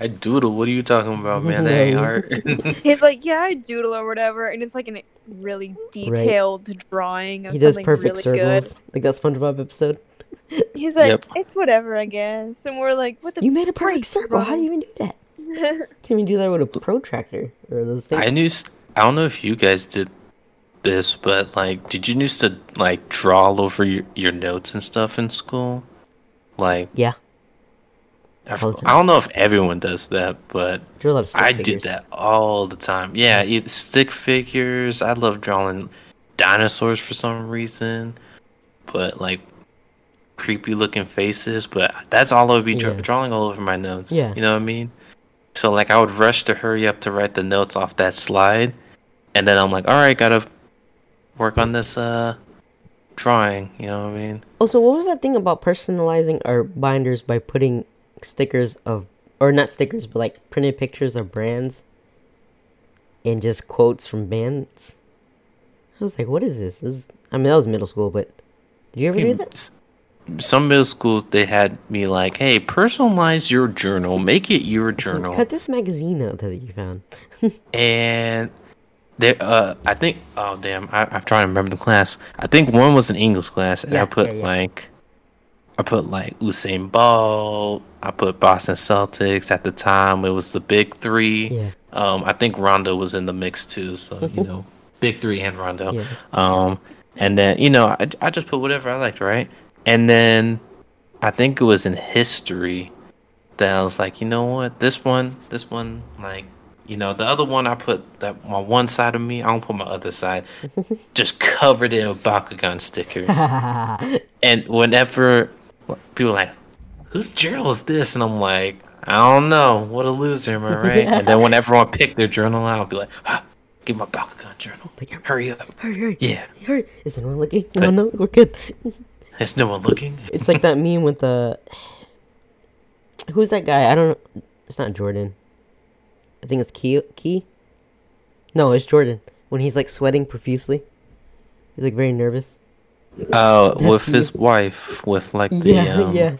[SPEAKER 3] I doodle. What are you talking about, man? That ain't art.
[SPEAKER 2] He's like, yeah, I doodle or whatever, and it's like a really detailed drawing of
[SPEAKER 1] He does
[SPEAKER 2] something
[SPEAKER 1] perfect
[SPEAKER 2] really
[SPEAKER 1] circles, like that SpongeBob episode.
[SPEAKER 2] He's like,
[SPEAKER 3] Yep.
[SPEAKER 2] it's whatever, I guess. And we're like, what the?
[SPEAKER 1] You made a perfect
[SPEAKER 2] Great,
[SPEAKER 1] circle. How do you even do that? Can we do that with a protractor or those things?
[SPEAKER 3] I knew. St- I don't know if you guys did this, but like, did you used to like draw all over your, your notes and stuff in school? Like,
[SPEAKER 1] Yeah.
[SPEAKER 3] I, I don't know if everyone does that, but
[SPEAKER 1] Drew a lot of stick
[SPEAKER 3] I
[SPEAKER 1] figures.
[SPEAKER 3] did that all the time. Yeah, it, stick figures. I love drawing dinosaurs for some reason, but like creepy looking faces. But that's all I would be dra-
[SPEAKER 1] Yeah.
[SPEAKER 3] drawing all over my notes.
[SPEAKER 1] Yeah.
[SPEAKER 3] you know what I mean. So like I would rush to hurry up to write the notes off that slide, and then I'm like, all right, gotta work on this uh drawing. You know what I mean?
[SPEAKER 1] Also, what was that thing about personalizing our binders by putting stickers of, or not stickers, but like printed pictures of brands and just quotes from bands? I was like, what is this? this is, I mean, that was middle school, but did you ever do that?
[SPEAKER 3] Some middle schools they had me like, hey, personalize your journal, make it your journal.
[SPEAKER 1] Cut this magazine out that you found.
[SPEAKER 3] and they uh i think oh damn I, i'm trying to remember the class i think one was an english class and
[SPEAKER 1] Yeah,
[SPEAKER 3] i put
[SPEAKER 1] yeah, yeah.
[SPEAKER 3] like i put like usain bolt i put boston celtics at the time it was the big three.
[SPEAKER 1] Yeah,
[SPEAKER 3] um i think rondo was in the mix too so you know big three and rondo.
[SPEAKER 1] Yeah.
[SPEAKER 3] um and then you know I, I just put whatever i liked right? And then i think it was in history that i was like you know what? This one this one like you know the other one i put that my one side of me i don't put my other side. Just covered it with bakugan stickers. And whenever people are like whose journal is this and i'm like i don't know what a loser am i right and then when everyone picked their journal out i'll be like ah, give my bakugan journal
[SPEAKER 1] Like,
[SPEAKER 3] hurry up
[SPEAKER 1] hurry, hurry,
[SPEAKER 3] yeah
[SPEAKER 1] hurry. Is anyone looking? No, no, we're good.
[SPEAKER 3] Is no one looking?
[SPEAKER 1] It's like that meme with the. Who's that guy? I don't know. It's not Jordan. I think it's Key. Key. No, it's Jordan. When he's like sweating profusely, he's like very nervous.
[SPEAKER 3] Oh,
[SPEAKER 1] That's
[SPEAKER 3] with
[SPEAKER 1] you.
[SPEAKER 3] his wife, with like the
[SPEAKER 1] yeah,
[SPEAKER 3] um,
[SPEAKER 1] yeah.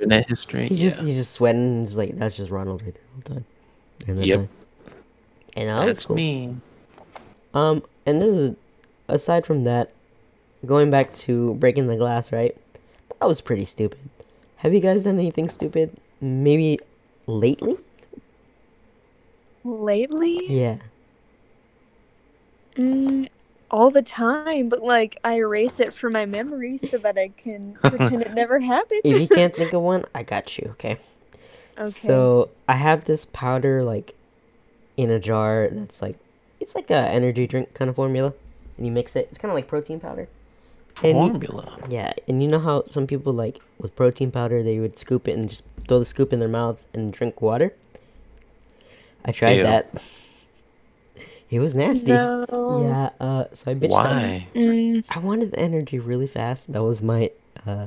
[SPEAKER 3] internet history.
[SPEAKER 1] He
[SPEAKER 3] Yeah,
[SPEAKER 1] just he's just sweating. And just like that's just Ronald right there all the time. And
[SPEAKER 3] Yep.
[SPEAKER 1] time. And that
[SPEAKER 3] that's
[SPEAKER 1] cool.
[SPEAKER 3] me.
[SPEAKER 1] Um, and this is aside from that, going back to breaking the glass, right? That was pretty stupid. Have you guys done anything stupid? Maybe lately?
[SPEAKER 2] Lately,
[SPEAKER 1] Yeah.
[SPEAKER 2] mm, all the time, but like I erase it from my memory so that I can pretend it never happened.
[SPEAKER 1] If you can't think of one, I got you, okay?
[SPEAKER 2] okay.
[SPEAKER 1] So I have this powder like in a jar that's like it's like a energy drink kind of formula, and you mix it. It's kind of like protein powder. And you-
[SPEAKER 3] Formula.
[SPEAKER 1] yeah, and you know how some people like with protein powder they would scoop it and just throw the scoop in their mouth and drink water. I tried
[SPEAKER 3] Ew.
[SPEAKER 1] that. It was nasty.
[SPEAKER 2] no.
[SPEAKER 1] Yeah. Uh. So I bitched.
[SPEAKER 3] Why?
[SPEAKER 2] Mm,
[SPEAKER 1] I wanted the energy really fast. That was my uh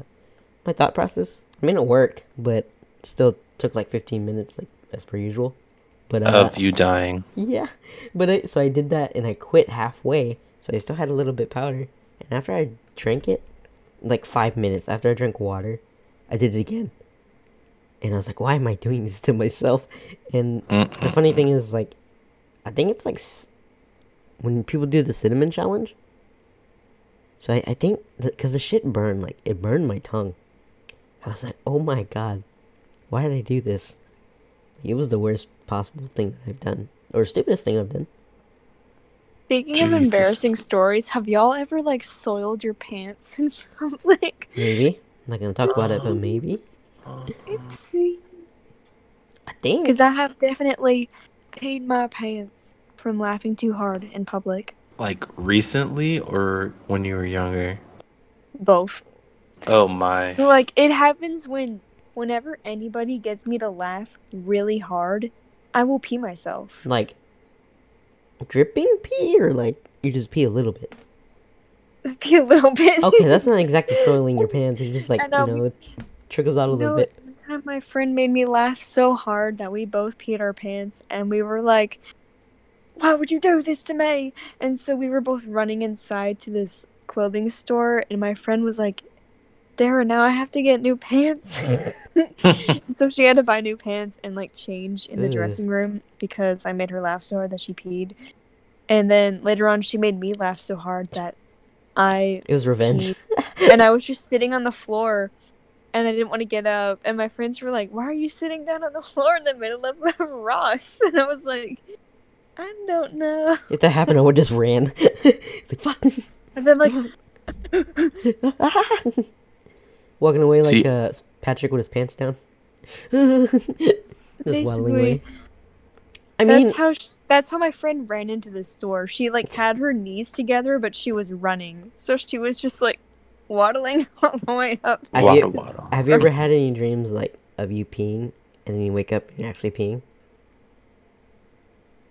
[SPEAKER 1] my thought process. I mean, it worked, but still took like 15 minutes, like as per usual. But uh,
[SPEAKER 3] Of you dying.
[SPEAKER 1] yeah, but I, so I did that and I quit halfway. So I still had a little bit powder. And after I drank it, like five minutes after I drank water, I did it again. And I was like, why am I doing this to myself? And the
[SPEAKER 3] Mm-mm.
[SPEAKER 1] funny thing is, like, I think it's like s- when people do the cinnamon challenge. So I, I think because the shit burned, like it burned my tongue. I was like, oh my god, why did I do this? It was the worst possible thing that I've done, or stupidest thing I've done.
[SPEAKER 2] Speaking of embarrassing stories, have y'all ever like soiled your pants and something?
[SPEAKER 1] Maybe I'm not gonna talk about it, but maybe I think.
[SPEAKER 2] Because I have definitely peed my pants from laughing too hard in public.
[SPEAKER 3] Like recently or when you were younger?
[SPEAKER 2] Both.
[SPEAKER 3] Oh my.
[SPEAKER 2] Like it happens when whenever anybody gets me to laugh really hard, I will pee myself.
[SPEAKER 1] like dripping pee, or like you just pee a little bit.
[SPEAKER 2] Pee a little bit.
[SPEAKER 1] Okay, that's not exactly soiling your pants. It's just like
[SPEAKER 2] I know.
[SPEAKER 1] you know, it trickles out a little
[SPEAKER 2] No,
[SPEAKER 1] bit.
[SPEAKER 2] One time my friend made me laugh so hard that we both peed our pants and we were like, Why would you do this to me? And so we were both running inside to this clothing store and my friend was like, Dara, now I have to get new pants. so she had to buy new pants and like change in the
[SPEAKER 1] Ugh.
[SPEAKER 2] dressing room because I made her laugh so hard that she peed. And then later on she made me laugh so hard that I
[SPEAKER 1] It was revenge.
[SPEAKER 2] peed. and I was just sitting on the floor and I didn't want to get up. And my friends were like, Why are you sitting down on the floor in the middle of Ross? And I was like, I don't know.
[SPEAKER 1] If that happened, I would just ran. it's like fuck.
[SPEAKER 2] And then like
[SPEAKER 1] Walking away like uh, Patrick with his pants down. just waddling away.
[SPEAKER 2] Basically,
[SPEAKER 1] I mean,
[SPEAKER 2] that's how sh- that's how my friend ran into the store. She like had her knees together, but she was running, so she was just like waddling all the way up.
[SPEAKER 1] have
[SPEAKER 3] Waddle,
[SPEAKER 1] you,
[SPEAKER 3] waddle.
[SPEAKER 1] have you ever had any dreams like of you peeing and then you wake up and you're actually peeing?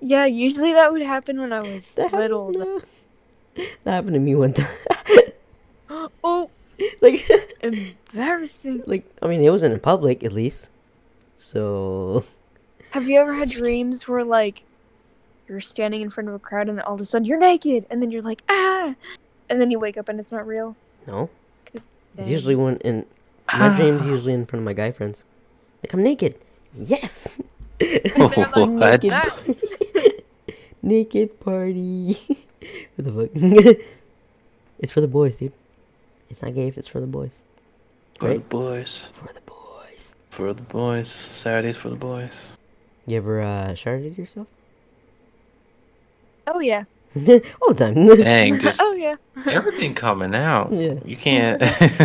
[SPEAKER 2] Yeah, usually that would happen when I was
[SPEAKER 1] That
[SPEAKER 2] little.
[SPEAKER 1] happened, uh, that happened to me one time.
[SPEAKER 2] Oh,
[SPEAKER 1] like,
[SPEAKER 2] embarrassing.
[SPEAKER 1] like I mean, it wasn't in public at least. So
[SPEAKER 2] Have you ever had dreams where like you're standing in front of a crowd and then all of a sudden you're naked and then you're like ah, and then you wake up and it's not real?
[SPEAKER 1] no, it's usually one in my dreams. Usually in front of my guy friends. Like I'm naked. Yes.
[SPEAKER 2] And they're like,
[SPEAKER 3] What?
[SPEAKER 1] naked,
[SPEAKER 2] Nice.
[SPEAKER 1] naked party. what the fuck? it's for the boys, dude. It's not gay if it's for the boys.
[SPEAKER 3] For the boys.
[SPEAKER 1] For the boys.
[SPEAKER 3] For the boys. Saturdays for the boys.
[SPEAKER 1] You ever uh sharded yourself?
[SPEAKER 2] Oh yeah.
[SPEAKER 1] All the time.
[SPEAKER 3] Dang, just
[SPEAKER 2] oh yeah.
[SPEAKER 3] everything coming out.
[SPEAKER 1] Yeah.
[SPEAKER 3] You can't.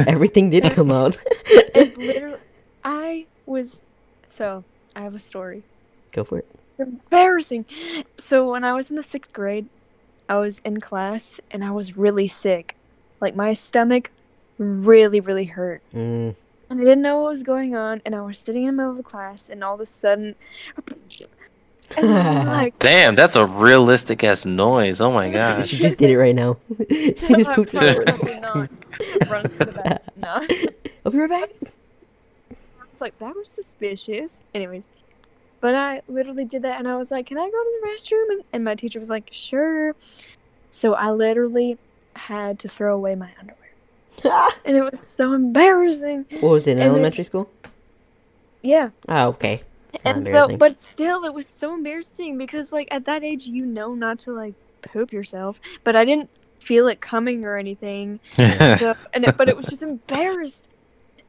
[SPEAKER 1] Everything did come out.
[SPEAKER 2] It literally, I was so I have a story.
[SPEAKER 1] Go for it.
[SPEAKER 2] embarrassing. So when I was in the sixth grade, I was in class and I was really sick. Like my stomach really, really hurt.
[SPEAKER 1] Mm,
[SPEAKER 2] And I didn't know what was going on. And I was sitting in the middle of the class and all of a sudden and I was like
[SPEAKER 3] Damn, that's a realistic ass noise. Oh my gosh.
[SPEAKER 1] she just did it right now. she just pooped
[SPEAKER 2] Probably
[SPEAKER 1] herself.
[SPEAKER 2] not. Runs to the back. No.
[SPEAKER 1] I'll be right back.
[SPEAKER 2] I was like, that was suspicious. Anyways, but I literally did that and I was like, can I go to the restroom? And, and my teacher was like, sure. So I literally had to throw away my underwear. And it was so embarrassing.
[SPEAKER 1] what was it in
[SPEAKER 2] And then-
[SPEAKER 1] elementary school?
[SPEAKER 2] Yeah.
[SPEAKER 1] Oh, okay.
[SPEAKER 2] And so, but still, it was so embarrassing because, like, at that age, you know not to, like, poop yourself, but I didn't feel it coming or anything. So, and it, but it was just embarrassed.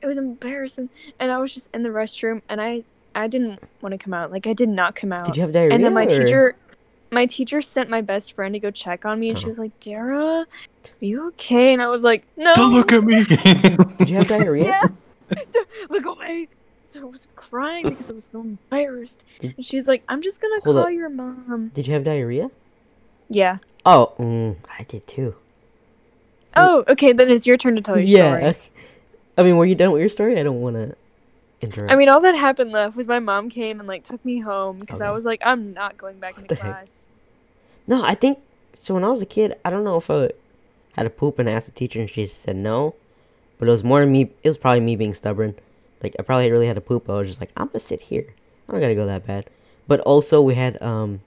[SPEAKER 2] It was embarrassing, and I was just in the restroom, and I I didn't want to come out. Like I did not come out.
[SPEAKER 1] Did you have diarrhea?
[SPEAKER 2] and then my
[SPEAKER 1] or-
[SPEAKER 2] teacher, my teacher sent my best friend to go check on me, and she
[SPEAKER 1] Oh.
[SPEAKER 2] was like, "Dara, are you okay?" And I was like, "No,
[SPEAKER 3] Don't look at me.
[SPEAKER 1] Did you have diarrhea?
[SPEAKER 2] Yeah. look away." So I was crying because I was so embarrassed,
[SPEAKER 1] Did-
[SPEAKER 2] and she's like, "I'm just gonna
[SPEAKER 1] Hold
[SPEAKER 2] call
[SPEAKER 1] up.
[SPEAKER 2] your mom."
[SPEAKER 1] Did you have diarrhea?
[SPEAKER 2] Yeah.
[SPEAKER 1] Oh, mm, I did too.
[SPEAKER 2] Oh, okay. Then it's your turn to tell your
[SPEAKER 1] yeah.
[SPEAKER 2] story.
[SPEAKER 1] I mean, were you done with your story? I don't want to interrupt.
[SPEAKER 2] I mean, all that happened left was my mom came and like took me home because I was like, I'm not going back into
[SPEAKER 1] the heck?
[SPEAKER 2] class.
[SPEAKER 1] no, I think so. When I was a kid, I don't know if I had to poop and I asked the teacher and she said no, but it was more me. It was probably me being stubborn. Like I probably really had to poop. I was just like, I'm gonna sit here. I don't gotta go that bad. But also, we had um,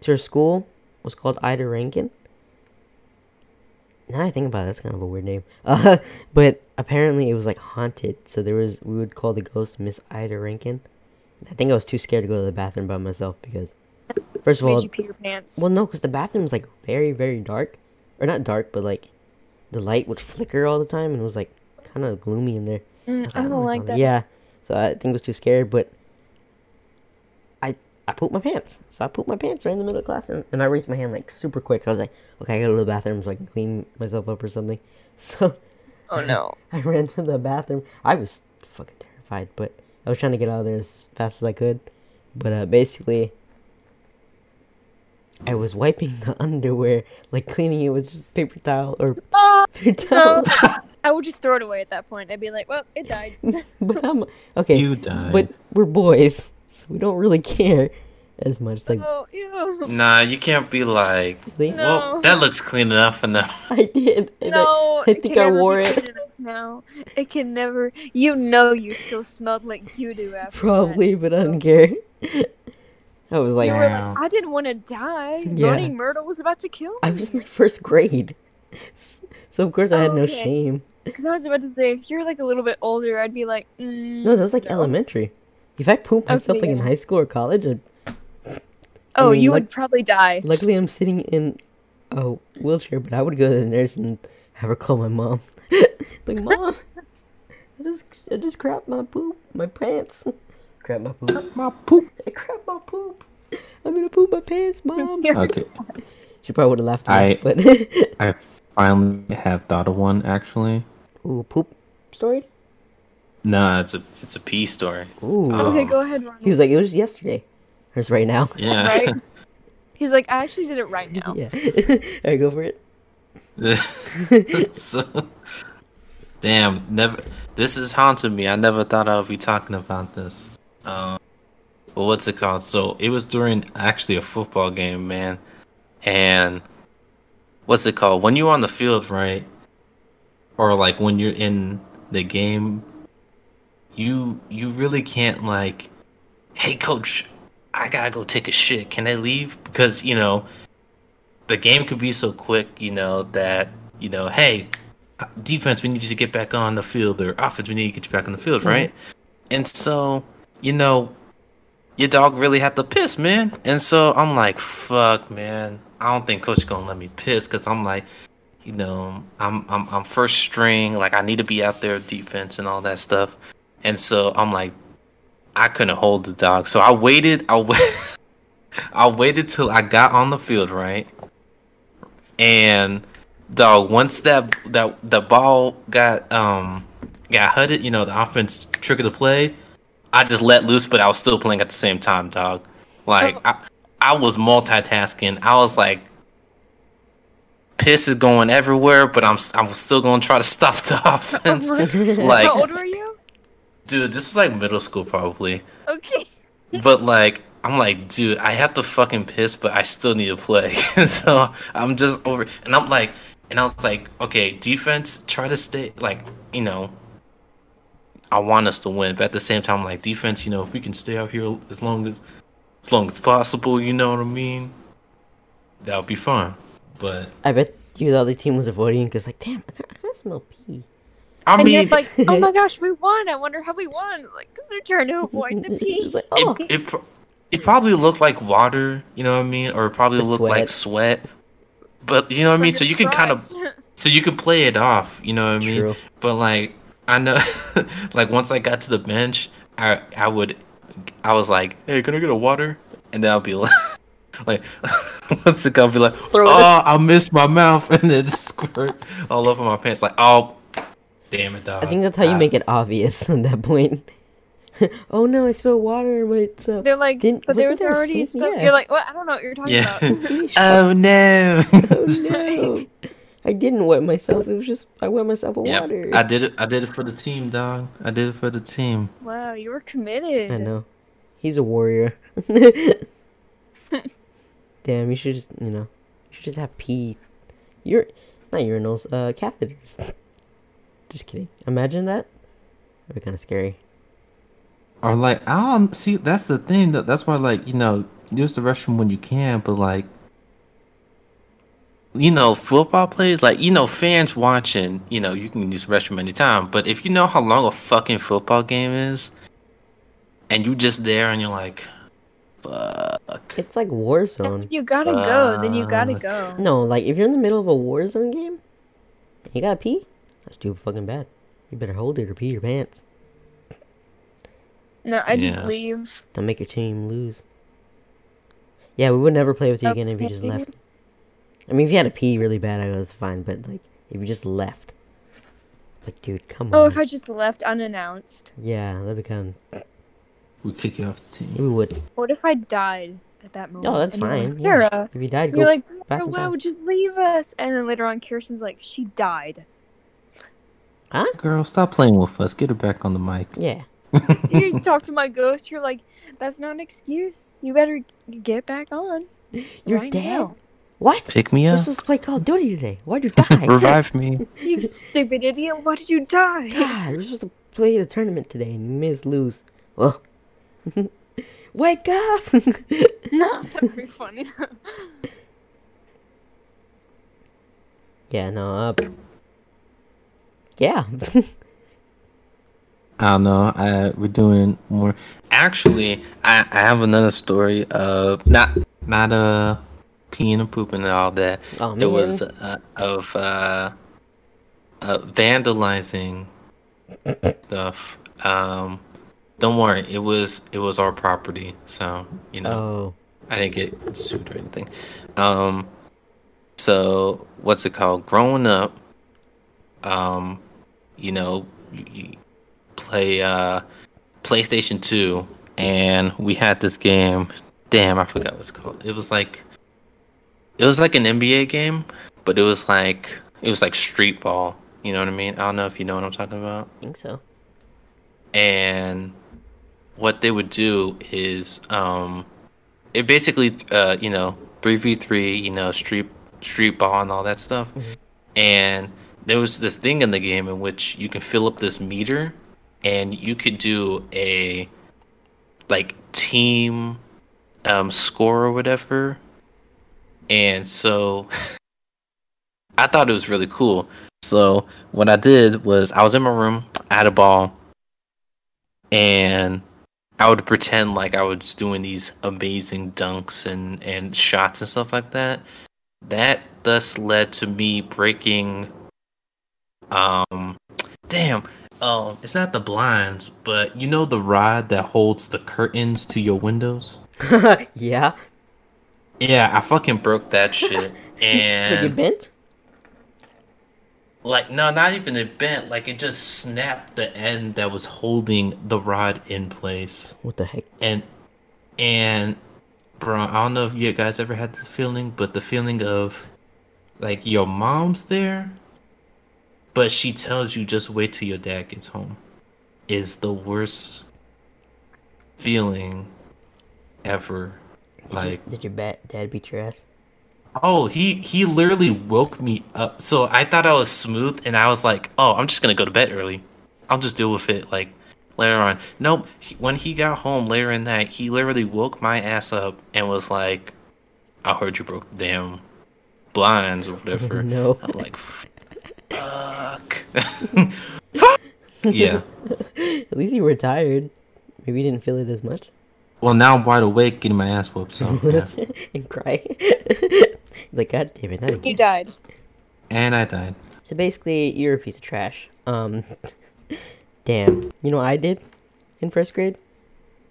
[SPEAKER 1] so our school was called Ida Rankin. Now I think about it, that's kind of a weird name. Uh, but apparently it was like haunted. So there was we would call the ghost Miss Ida Rankin. I think I was too scared to go to the bathroom by myself because, first of all,
[SPEAKER 2] you pee your pants.
[SPEAKER 1] well, no, because the bathroom's like very, very dark, or not dark, but like the light would flicker all the time, and it was like kind of gloomy in there.
[SPEAKER 2] Mm,
[SPEAKER 1] was
[SPEAKER 2] I don't
[SPEAKER 1] "Oh my
[SPEAKER 2] like that.
[SPEAKER 1] Yeah, so I think I was too scared, but I I pooped my pants. So I pooped my pants right in the middle of class, and, and I raised my hand like super quick. I was like, okay, I gotta go to the bathroom so I can clean myself up or something. So
[SPEAKER 2] Oh no.
[SPEAKER 1] I ran to the bathroom. I was fucking terrified, but I was trying to get out of there as fast as I could. But uh, basically, I was wiping the underwear, like cleaning it with just paper towel or
[SPEAKER 2] Oh,
[SPEAKER 1] paper
[SPEAKER 2] no.
[SPEAKER 1] towel.
[SPEAKER 2] I would just throw it away at that point. I'd be like, well, it died.
[SPEAKER 1] but I'm okay.
[SPEAKER 3] you died.
[SPEAKER 1] But we're boys, so we don't really care as much. Like,
[SPEAKER 2] oh, ew.
[SPEAKER 3] Nah, you can't be like,
[SPEAKER 1] really?
[SPEAKER 2] No.
[SPEAKER 3] well, that looks clean enough enough.
[SPEAKER 1] I did. and I-
[SPEAKER 2] No,
[SPEAKER 1] I
[SPEAKER 2] it
[SPEAKER 1] think I wore it.
[SPEAKER 2] clean Now it can never. You know, you still smelled like doo doo after.
[SPEAKER 1] probably,
[SPEAKER 2] that,
[SPEAKER 1] but I don't care. I was like,
[SPEAKER 2] You were
[SPEAKER 3] Wow.
[SPEAKER 2] like, I didn't want to die.
[SPEAKER 1] Yeah.
[SPEAKER 2] Bernie Myrtle was about to kill me.
[SPEAKER 1] I was in first grade, so of course I had no
[SPEAKER 2] Okay.
[SPEAKER 1] shame.
[SPEAKER 2] Because I was about to say, if you're like a little bit older, I'd be like, mm,
[SPEAKER 1] No, that was like
[SPEAKER 2] no.
[SPEAKER 1] elementary. If I pooped myself
[SPEAKER 2] Okay,
[SPEAKER 1] like in high school or college, I'd,
[SPEAKER 2] Oh,
[SPEAKER 1] mean,
[SPEAKER 2] you
[SPEAKER 1] luck-
[SPEAKER 2] would probably die.
[SPEAKER 1] luckily I'm sitting in a wheelchair, but I would go to the nurse and have her call my mom. like, mom, I just I just crapped my poop, my pants. Crap my poop.
[SPEAKER 3] My poop.
[SPEAKER 1] I crap my poop. I'm gonna poop my pants, mom.
[SPEAKER 3] Okay,
[SPEAKER 1] She probably would have laughed at me, but
[SPEAKER 3] I finally have thought of one actually.
[SPEAKER 1] ooh, poop story.
[SPEAKER 3] Nah, it's a it's a pee story.
[SPEAKER 1] Ooh,
[SPEAKER 3] Oh.
[SPEAKER 2] Okay, go ahead, Ronald.
[SPEAKER 1] he was like, it was yesterday. Or right now.
[SPEAKER 3] Yeah.
[SPEAKER 2] Right? He's like, I actually did it right now.
[SPEAKER 1] Yeah. Alright, go for it.
[SPEAKER 3] so, damn, never. This is haunting me. I never thought I would be talking about this. Um, but what's it called? So it was during actually a football game, man. And what's it called? When you're on the field, right? Or like when you're in the game, you you really can't like, hey coach, I gotta go take a shit. Can I leave? Because you know the game could be so quick, you know, that, you know, hey, defense, we need you to get back on the field, or offense, we need to get you back on the field, mm-hmm. right? And so, you know, your dog really had to piss, man. And so I'm like, fuck, man. I don't think coach gonna let me piss because I'm like, you know, I'm I'm I'm first string, like I need to be out there defense and all that stuff. And so I'm like, I couldn't hold the dog, so I waited. I wait. I waited till I got on the field, right? And dog, once that that the ball got um got hutted, you know, the offense trick of the play, I just let loose, but I was still playing at the same time, dog. Like I, I was multitasking. I was like, piss is going everywhere, but I'm I'm still gonna try to stop the offense. like,
[SPEAKER 2] How old were you?
[SPEAKER 3] Dude, this was like middle school probably.
[SPEAKER 2] Okay.
[SPEAKER 3] But like, I'm like, dude, I have to fucking piss, but I still need to play. so I'm just over, and I'm like, and I was like, okay, defense, try to stay, like, you know, I want us to win, but at the same time, like, defense, you know, if we can stay out here as long as, as long as possible, you know what I mean? That would be fine. But
[SPEAKER 1] I bet you the other team was avoiding because, like, damn, I can, I can smell pee.
[SPEAKER 3] I
[SPEAKER 2] and
[SPEAKER 3] mean,
[SPEAKER 2] you're like, oh my gosh, we won. I wonder how we won. Like, because they're trying to avoid the pee.
[SPEAKER 1] Like, oh,
[SPEAKER 3] it, it pro- it probably looked like water, you know what I mean, or it probably
[SPEAKER 1] Or
[SPEAKER 3] looked like sweat. But you know what I mean, so you can kind of so you can play it off, you know what I mean.
[SPEAKER 1] True.
[SPEAKER 3] But like I know, like once I got to the bench, I I would, I was like, hey, can I get a water? And then I'll be like, like once it I'll be like,
[SPEAKER 1] Throw it.
[SPEAKER 3] oh, I missed my mouth, and then squirt all over my pants. Like, oh, damn it, dog.
[SPEAKER 1] I think that's how you make it obvious at that point. oh no, I spilled water in my stuff.
[SPEAKER 2] They're like,
[SPEAKER 1] Didn't-
[SPEAKER 2] but there
[SPEAKER 1] wasn't there
[SPEAKER 2] already
[SPEAKER 1] scene-
[SPEAKER 2] stuff.
[SPEAKER 1] yeah.
[SPEAKER 2] You're like, what? I don't know what you're talking
[SPEAKER 3] Yeah.
[SPEAKER 2] about.
[SPEAKER 3] Oh no.
[SPEAKER 1] oh no. I didn't wet myself. It was just I wet myself with
[SPEAKER 3] Yep,
[SPEAKER 1] water.
[SPEAKER 3] I did it. I did it for the team, dog. I did it for the team.
[SPEAKER 2] wow, you were committed.
[SPEAKER 1] I know. He's a warrior. Damn, you should just you know, you should just have pee. You're not urinals, uh, catheters. Just kidding. Imagine that. That'd be kind of scary.
[SPEAKER 3] Or like I don't see. That's the thing. That that's why like you know use the restroom when you can, but like you know football players like you know fans watching. You know you can use the restroom anytime, but if you know how long a fucking football game is, and you just there and you're like, fuck.
[SPEAKER 1] It's like
[SPEAKER 2] And
[SPEAKER 1] Warzone.
[SPEAKER 2] when you gotta go, then you gotta go.
[SPEAKER 1] No, like if you're in the middle of a Warzone game, you gotta pee. That's too fucking bad. You better hold it or pee your pants.
[SPEAKER 2] No, I just
[SPEAKER 3] Yeah.
[SPEAKER 2] leave.
[SPEAKER 1] Don't make your team lose. Yeah, we would never play with you again if you just left. I mean, if you had to pee really bad, I was fine. But like, if you just left, like, dude, come
[SPEAKER 2] Oh,
[SPEAKER 1] on.
[SPEAKER 2] Oh, if I just left unannounced.
[SPEAKER 1] Yeah, that'd be kind. of...
[SPEAKER 3] We kick you off the team.
[SPEAKER 1] We would.
[SPEAKER 2] What if I died at that moment?
[SPEAKER 1] Oh, that's
[SPEAKER 2] And you're
[SPEAKER 1] fine.
[SPEAKER 2] Like,
[SPEAKER 1] yeah.
[SPEAKER 2] Kara,
[SPEAKER 1] If you died, go.
[SPEAKER 2] you're like,
[SPEAKER 1] back
[SPEAKER 2] why would you leave us? And then later on, Kirsten's like, she died.
[SPEAKER 1] Huh?
[SPEAKER 3] Girl, stop playing with us. Get her back on the mic.
[SPEAKER 1] Yeah.
[SPEAKER 2] you talk to my ghost. You're like, that's not an excuse. You better get back on.
[SPEAKER 1] You're
[SPEAKER 2] right
[SPEAKER 1] dead.
[SPEAKER 2] now.
[SPEAKER 1] What?
[SPEAKER 3] Pick me up.
[SPEAKER 1] We're
[SPEAKER 3] up.
[SPEAKER 1] supposed to play Call of Duty today. Why'd you die?
[SPEAKER 3] Revive me.
[SPEAKER 2] You stupid idiot. Why did you die?
[SPEAKER 1] God, we're supposed to play the tournament today and you missed lose. Well, wake up!
[SPEAKER 2] no, that'd be funny.
[SPEAKER 1] yeah, no, uh, yeah.
[SPEAKER 3] I don't know. I we're doing more. Actually, I, I have another story of not not uh peeing and pooping and all that.
[SPEAKER 1] oh.
[SPEAKER 3] It was uh, of uh, uh vandalizing stuff. Um, don't worry. It was it was our property, so you know
[SPEAKER 1] Oh,
[SPEAKER 3] I didn't get sued or anything. Um, so what's it called? Growing up, um, you know, you, play uh, PlayStation Two, and we had this game. Damn, I forgot what it's called. It was like, it was like an NBA game, but it was like it was like street ball. You know what I mean? I don't know if you know what I'm talking about
[SPEAKER 1] I think so.
[SPEAKER 3] and what they would do is um it basically uh you know 3v3 you know street street ball and all that stuff
[SPEAKER 1] Mhm.
[SPEAKER 3] and there was this thing in the game in which you can fill up this meter and you could do a like team um score or whatever and so i thought it was really cool so what i did was i was in my room i had a ball and I would pretend like I was doing these amazing dunks and and shots and stuff like that. That thus led to me breaking um damn um it's not the blinds but you know the rod that holds the curtains to your windows
[SPEAKER 1] yeah.
[SPEAKER 3] yeah i fucking broke that shit
[SPEAKER 1] Did you
[SPEAKER 3] and
[SPEAKER 1] bent?
[SPEAKER 3] like no not even it bent like it just snapped the end that was holding the rod in place
[SPEAKER 1] What the heck?
[SPEAKER 3] and and bro i don't know if you guys ever had the feeling but the feeling of like your mom's there but she tells you just wait till your dad gets home is the worst feeling ever
[SPEAKER 1] Did,
[SPEAKER 3] like
[SPEAKER 1] you, did your bat, dad beat your ass?
[SPEAKER 3] Oh, he he literally woke me up. So I thought I was smooth, and I was like, "Oh, I'm just gonna go to bed early. I'll just deal with it like later on." Nope. He, when he got home later in that, he literally woke my ass up and was like, "I heard you broke the damn blinds or whatever."
[SPEAKER 1] no.
[SPEAKER 3] I'm like, "Fuck." yeah.
[SPEAKER 1] At least you were tired. Maybe you didn't feel it as much.
[SPEAKER 3] Well, now I'm wide awake, getting my ass whooped. So yeah.
[SPEAKER 1] and cry. like, God damn it, not
[SPEAKER 2] You died.
[SPEAKER 3] and I died.
[SPEAKER 1] So basically, you're a piece of trash. Um, damn. You know what I did in first grade?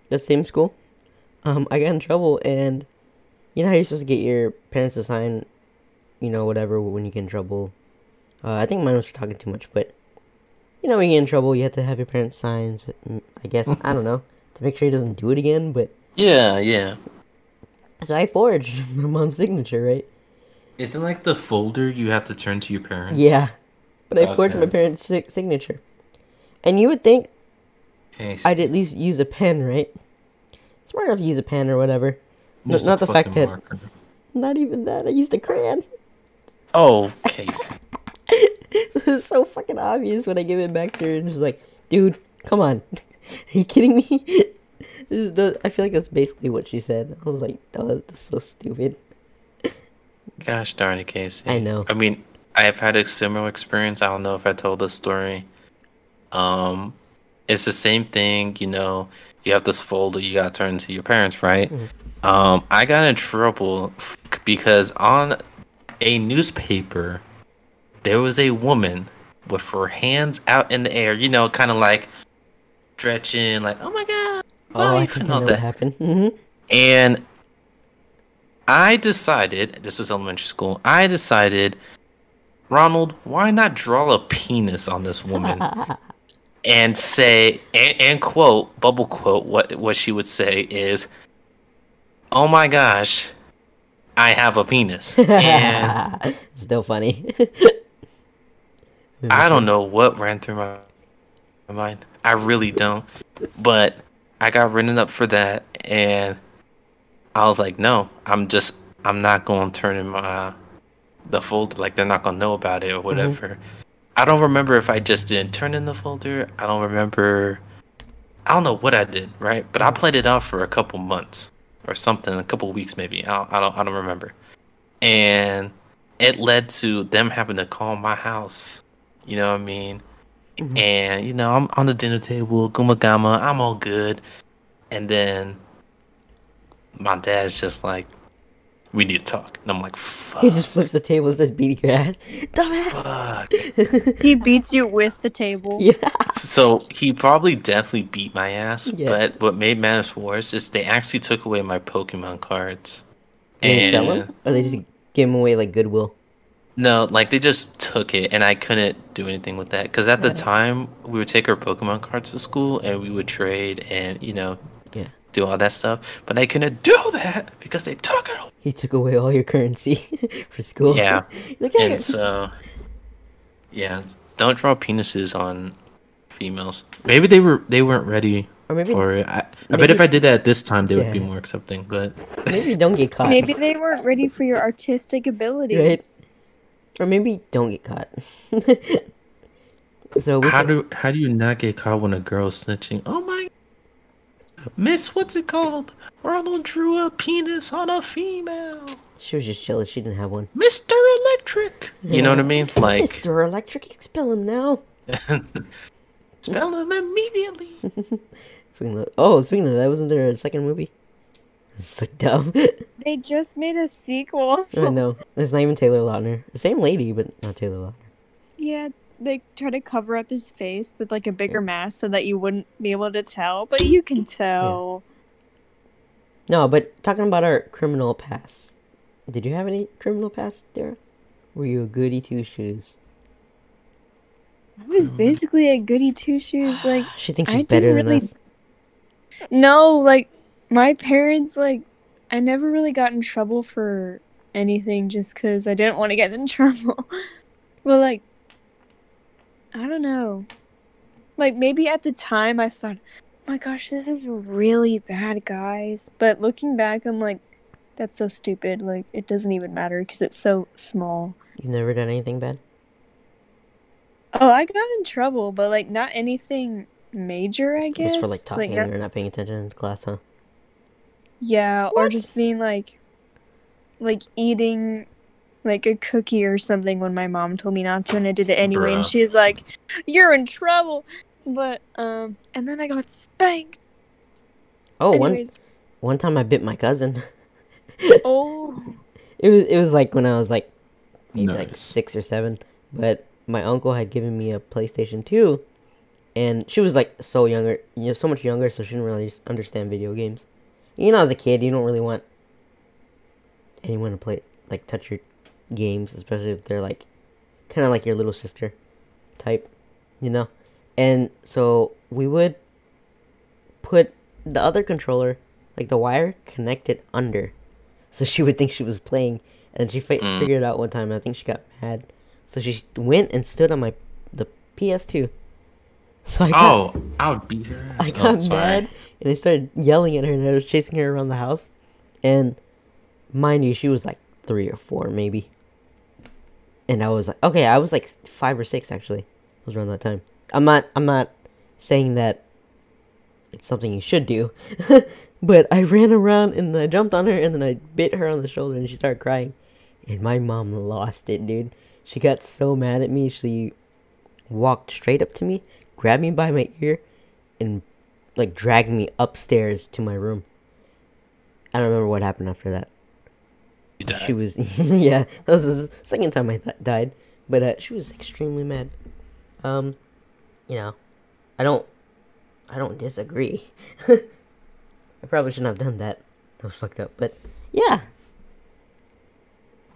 [SPEAKER 1] That same school. Um, I got in trouble, and you know how you're supposed to get your parents to sign, you know, whatever when you get in trouble. Uh, I think mine was for talking too much, but you know, when you get in trouble, you have to have your parents sign. mm, I guess I don't know to make sure he doesn't do it again. But
[SPEAKER 3] Yeah, yeah.
[SPEAKER 1] so I forged my mom's signature, right?
[SPEAKER 3] Isn't like the folder you have to turn to your parents?
[SPEAKER 1] Yeah, but I forged my parents' si- signature, and you would think I'd at least use a pen, right? It's smart enough to use a pen or whatever. No, not the fact
[SPEAKER 3] fucking
[SPEAKER 1] that- Not even that. I used a crayon.
[SPEAKER 3] Oh, Kaycee.
[SPEAKER 1] so it was so fucking obvious when I gave it back to her, and she's like, "Dude, come on, are you kidding me?" this is the. I feel like that's basically what she said. I was like, "Oh, that's so stupid."
[SPEAKER 3] Gosh darn it, Kaycee.
[SPEAKER 1] I know.
[SPEAKER 3] I mean, I have had a similar experience. I don't know if I told this story. Um, it's the same thing. You know, you have this folder you got to turn to your parents, right?
[SPEAKER 1] Mhm.
[SPEAKER 3] Um, I got in trouble because on a newspaper there was a woman with her hands out in the air. You know, kind of like stretching, like, "Oh my god."
[SPEAKER 1] Oh, I
[SPEAKER 3] life,"
[SPEAKER 1] think
[SPEAKER 3] all
[SPEAKER 1] know
[SPEAKER 3] that.
[SPEAKER 1] happened. hmm
[SPEAKER 3] And I decided, this was elementary school, I decided, Ronald, why not draw a penis on this woman and say, and, and quote, bubble quote, what, what she would say is, oh my gosh, I have a penis. And
[SPEAKER 1] Still funny.
[SPEAKER 3] I don't know what ran through my, my mind. I really don't. But I got written up for that, and I was like, no, I'm just, I'm not going to turn in my the folder. Like they're not going to know about it or whatever. I don't remember if I just didn't turn in the folder. I don't remember. I don't know what I did, right? But I played it off for a couple months or something, a couple weeks maybe. I don't, I don't, I don't remember. And it led to them having to call my house. You know what I mean?
[SPEAKER 1] Mhm.
[SPEAKER 3] And you know, I'm on the dinner table, guma gama, I'm all good. And then my dad's just like, "We need to talk," and I'm like, "Fuck."
[SPEAKER 1] He just flips the table and starts beating your ass. Dumbass.
[SPEAKER 3] fuck.
[SPEAKER 2] He beats you with the table.
[SPEAKER 1] yeah.
[SPEAKER 3] So he probably definitely beat my ass,
[SPEAKER 1] Yeah.
[SPEAKER 3] but what made matters worse is they actually took away my Pokemon cards.
[SPEAKER 1] Did they sell them? Or they just give them away like Goodwill?
[SPEAKER 3] No, like they just took it, and I couldn't do anything with that because at the time we would take our Pokemon cards to school and we would trade and you know
[SPEAKER 1] Yeah.
[SPEAKER 3] do all that stuff. But I couldn't do that because they took it. away.
[SPEAKER 1] He took away all your currency for school.
[SPEAKER 3] Yeah,
[SPEAKER 1] like, "Hey,
[SPEAKER 3] and so yeah, don't draw penises on females. Maybe they were they weren't ready
[SPEAKER 1] or maybe
[SPEAKER 3] for it. I, I bet if I did that at this time, they would be more accepting. But
[SPEAKER 1] maybe don't get caught.
[SPEAKER 2] Maybe they weren't ready for your artistic abilities.
[SPEAKER 1] Or maybe don't get caught. so
[SPEAKER 3] how do how do you not get caught when a girl's snitching? Oh my, Miss, what's it called? Ronald drew a penis on a female.
[SPEAKER 1] she was just jealous she didn't have one.
[SPEAKER 3] Mr. Electric. You know what I mean? Like
[SPEAKER 1] Mr. Electric, expel him now.
[SPEAKER 3] spell him immediately.
[SPEAKER 1] Oh, speaking of that, wasn't there a second movie? It's so dumb.
[SPEAKER 2] They just made a sequel.
[SPEAKER 1] I know. It's not even Taylor Lautner. The same lady, but not Taylor Lautner.
[SPEAKER 2] Yeah, they try to cover up his face with like a bigger mask so that you wouldn't be able to tell, but you can tell.
[SPEAKER 1] No, but talking about our criminal past. Did you have any criminal past, Dara? Were you a goody two shoes?
[SPEAKER 2] I was basically a goody two shoes. Like,
[SPEAKER 1] She thinks
[SPEAKER 2] I
[SPEAKER 1] she's better
[SPEAKER 2] didn't
[SPEAKER 1] than
[SPEAKER 2] really-
[SPEAKER 1] us.
[SPEAKER 2] no, like my parents, like, I never really got in trouble for anything just because I didn't want to get in trouble. well, like, I don't know. Like maybe at the time I thought, oh my gosh, this is really bad, guys. But looking back, I'm like, that's so stupid. Like it doesn't even matter because it's so small.
[SPEAKER 1] You've never done anything bad?
[SPEAKER 2] Oh, I got in trouble, but like not anything major, I guess.
[SPEAKER 1] Just for like talking
[SPEAKER 2] not-
[SPEAKER 1] or not paying attention in class, huh?
[SPEAKER 2] Yeah, or just being like, like eating like a cookie or something when my mom told me not to, and I did it anyway, and
[SPEAKER 3] Bruh.
[SPEAKER 2] she was like, "You're in trouble." But um, and then I got spanked.
[SPEAKER 1] Oh, one
[SPEAKER 2] Anyways,
[SPEAKER 1] one time I bit my cousin.
[SPEAKER 2] Oh.
[SPEAKER 1] It was it was like when I was like maybe like six or seven. But my uncle had given me a PlayStation Two, and she was like so younger, you know, so much younger, so she didn't really understand video games. You know, as a kid, you don't really want anyone to play like touch your games, especially if they're like kind of like your little sister type, you know. And so we would put the other controller, like the wire, connected under, so she would think she was playing. And she fi-
[SPEAKER 3] Mm.
[SPEAKER 1] figured it out one time. I think she got mad, so she went and stood on my the PS2. So I got,
[SPEAKER 3] Oh, I would beat her
[SPEAKER 1] I got
[SPEAKER 3] oh,
[SPEAKER 1] mad and I started yelling at her and I was chasing her around the house. And mind you, she was like three or four maybe. And I was like, okay, I was like five or six actually. It was around that time. I'm not, I'm not saying that it's something you should do, but I ran around and I jumped on her and then I bit her on the shoulder and she started crying. And my mom lost it, dude. She got so mad at me. She walked straight up to me, grabbed me by my ear, and like dragged me upstairs to my room. I don't remember what happened after that.
[SPEAKER 3] You died.
[SPEAKER 1] She was, yeah, that was the second time I th- died, but uh, she was extremely mad. Um, you know, I don't, I don't disagree. I probably shouldn't have done that. That was fucked up, but yeah,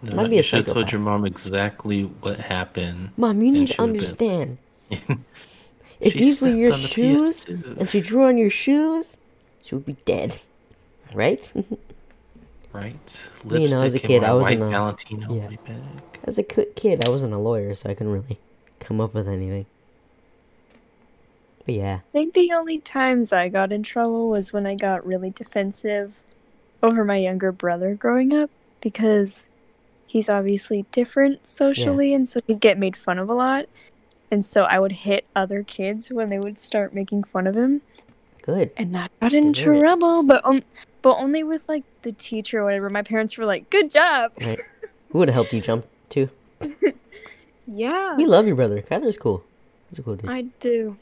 [SPEAKER 3] No,
[SPEAKER 1] might be
[SPEAKER 3] you
[SPEAKER 1] a
[SPEAKER 3] should have told your mom exactly what happened.
[SPEAKER 1] mom, you need to understand. If
[SPEAKER 3] She
[SPEAKER 1] these were
[SPEAKER 3] stepped
[SPEAKER 1] your
[SPEAKER 3] on the
[SPEAKER 1] shoes and she drew on your shoes, she would be dead, right?
[SPEAKER 3] Right?
[SPEAKER 1] You know, as a kid, I was
[SPEAKER 3] white
[SPEAKER 1] in a-
[SPEAKER 3] Valentino
[SPEAKER 1] yeah. As a kid, I wasn't a lawyer, so I couldn't really come up with anything. But yeah,
[SPEAKER 2] I think the only times I got in trouble was when I got really defensive over my younger brother growing up because he's obviously different socially and so he'd get made fun of a lot. And so I would hit other kids when they would start making fun of him
[SPEAKER 1] good.
[SPEAKER 2] and I got in
[SPEAKER 1] Deserve it.
[SPEAKER 2] trouble, but um, but only with like the teacher or whatever. My parents were like, "Good job."
[SPEAKER 1] Right. Who would have helped you jump too?
[SPEAKER 2] Yeah.
[SPEAKER 1] We love your brother. Kyler's cool. He's a cool dude.
[SPEAKER 2] I do.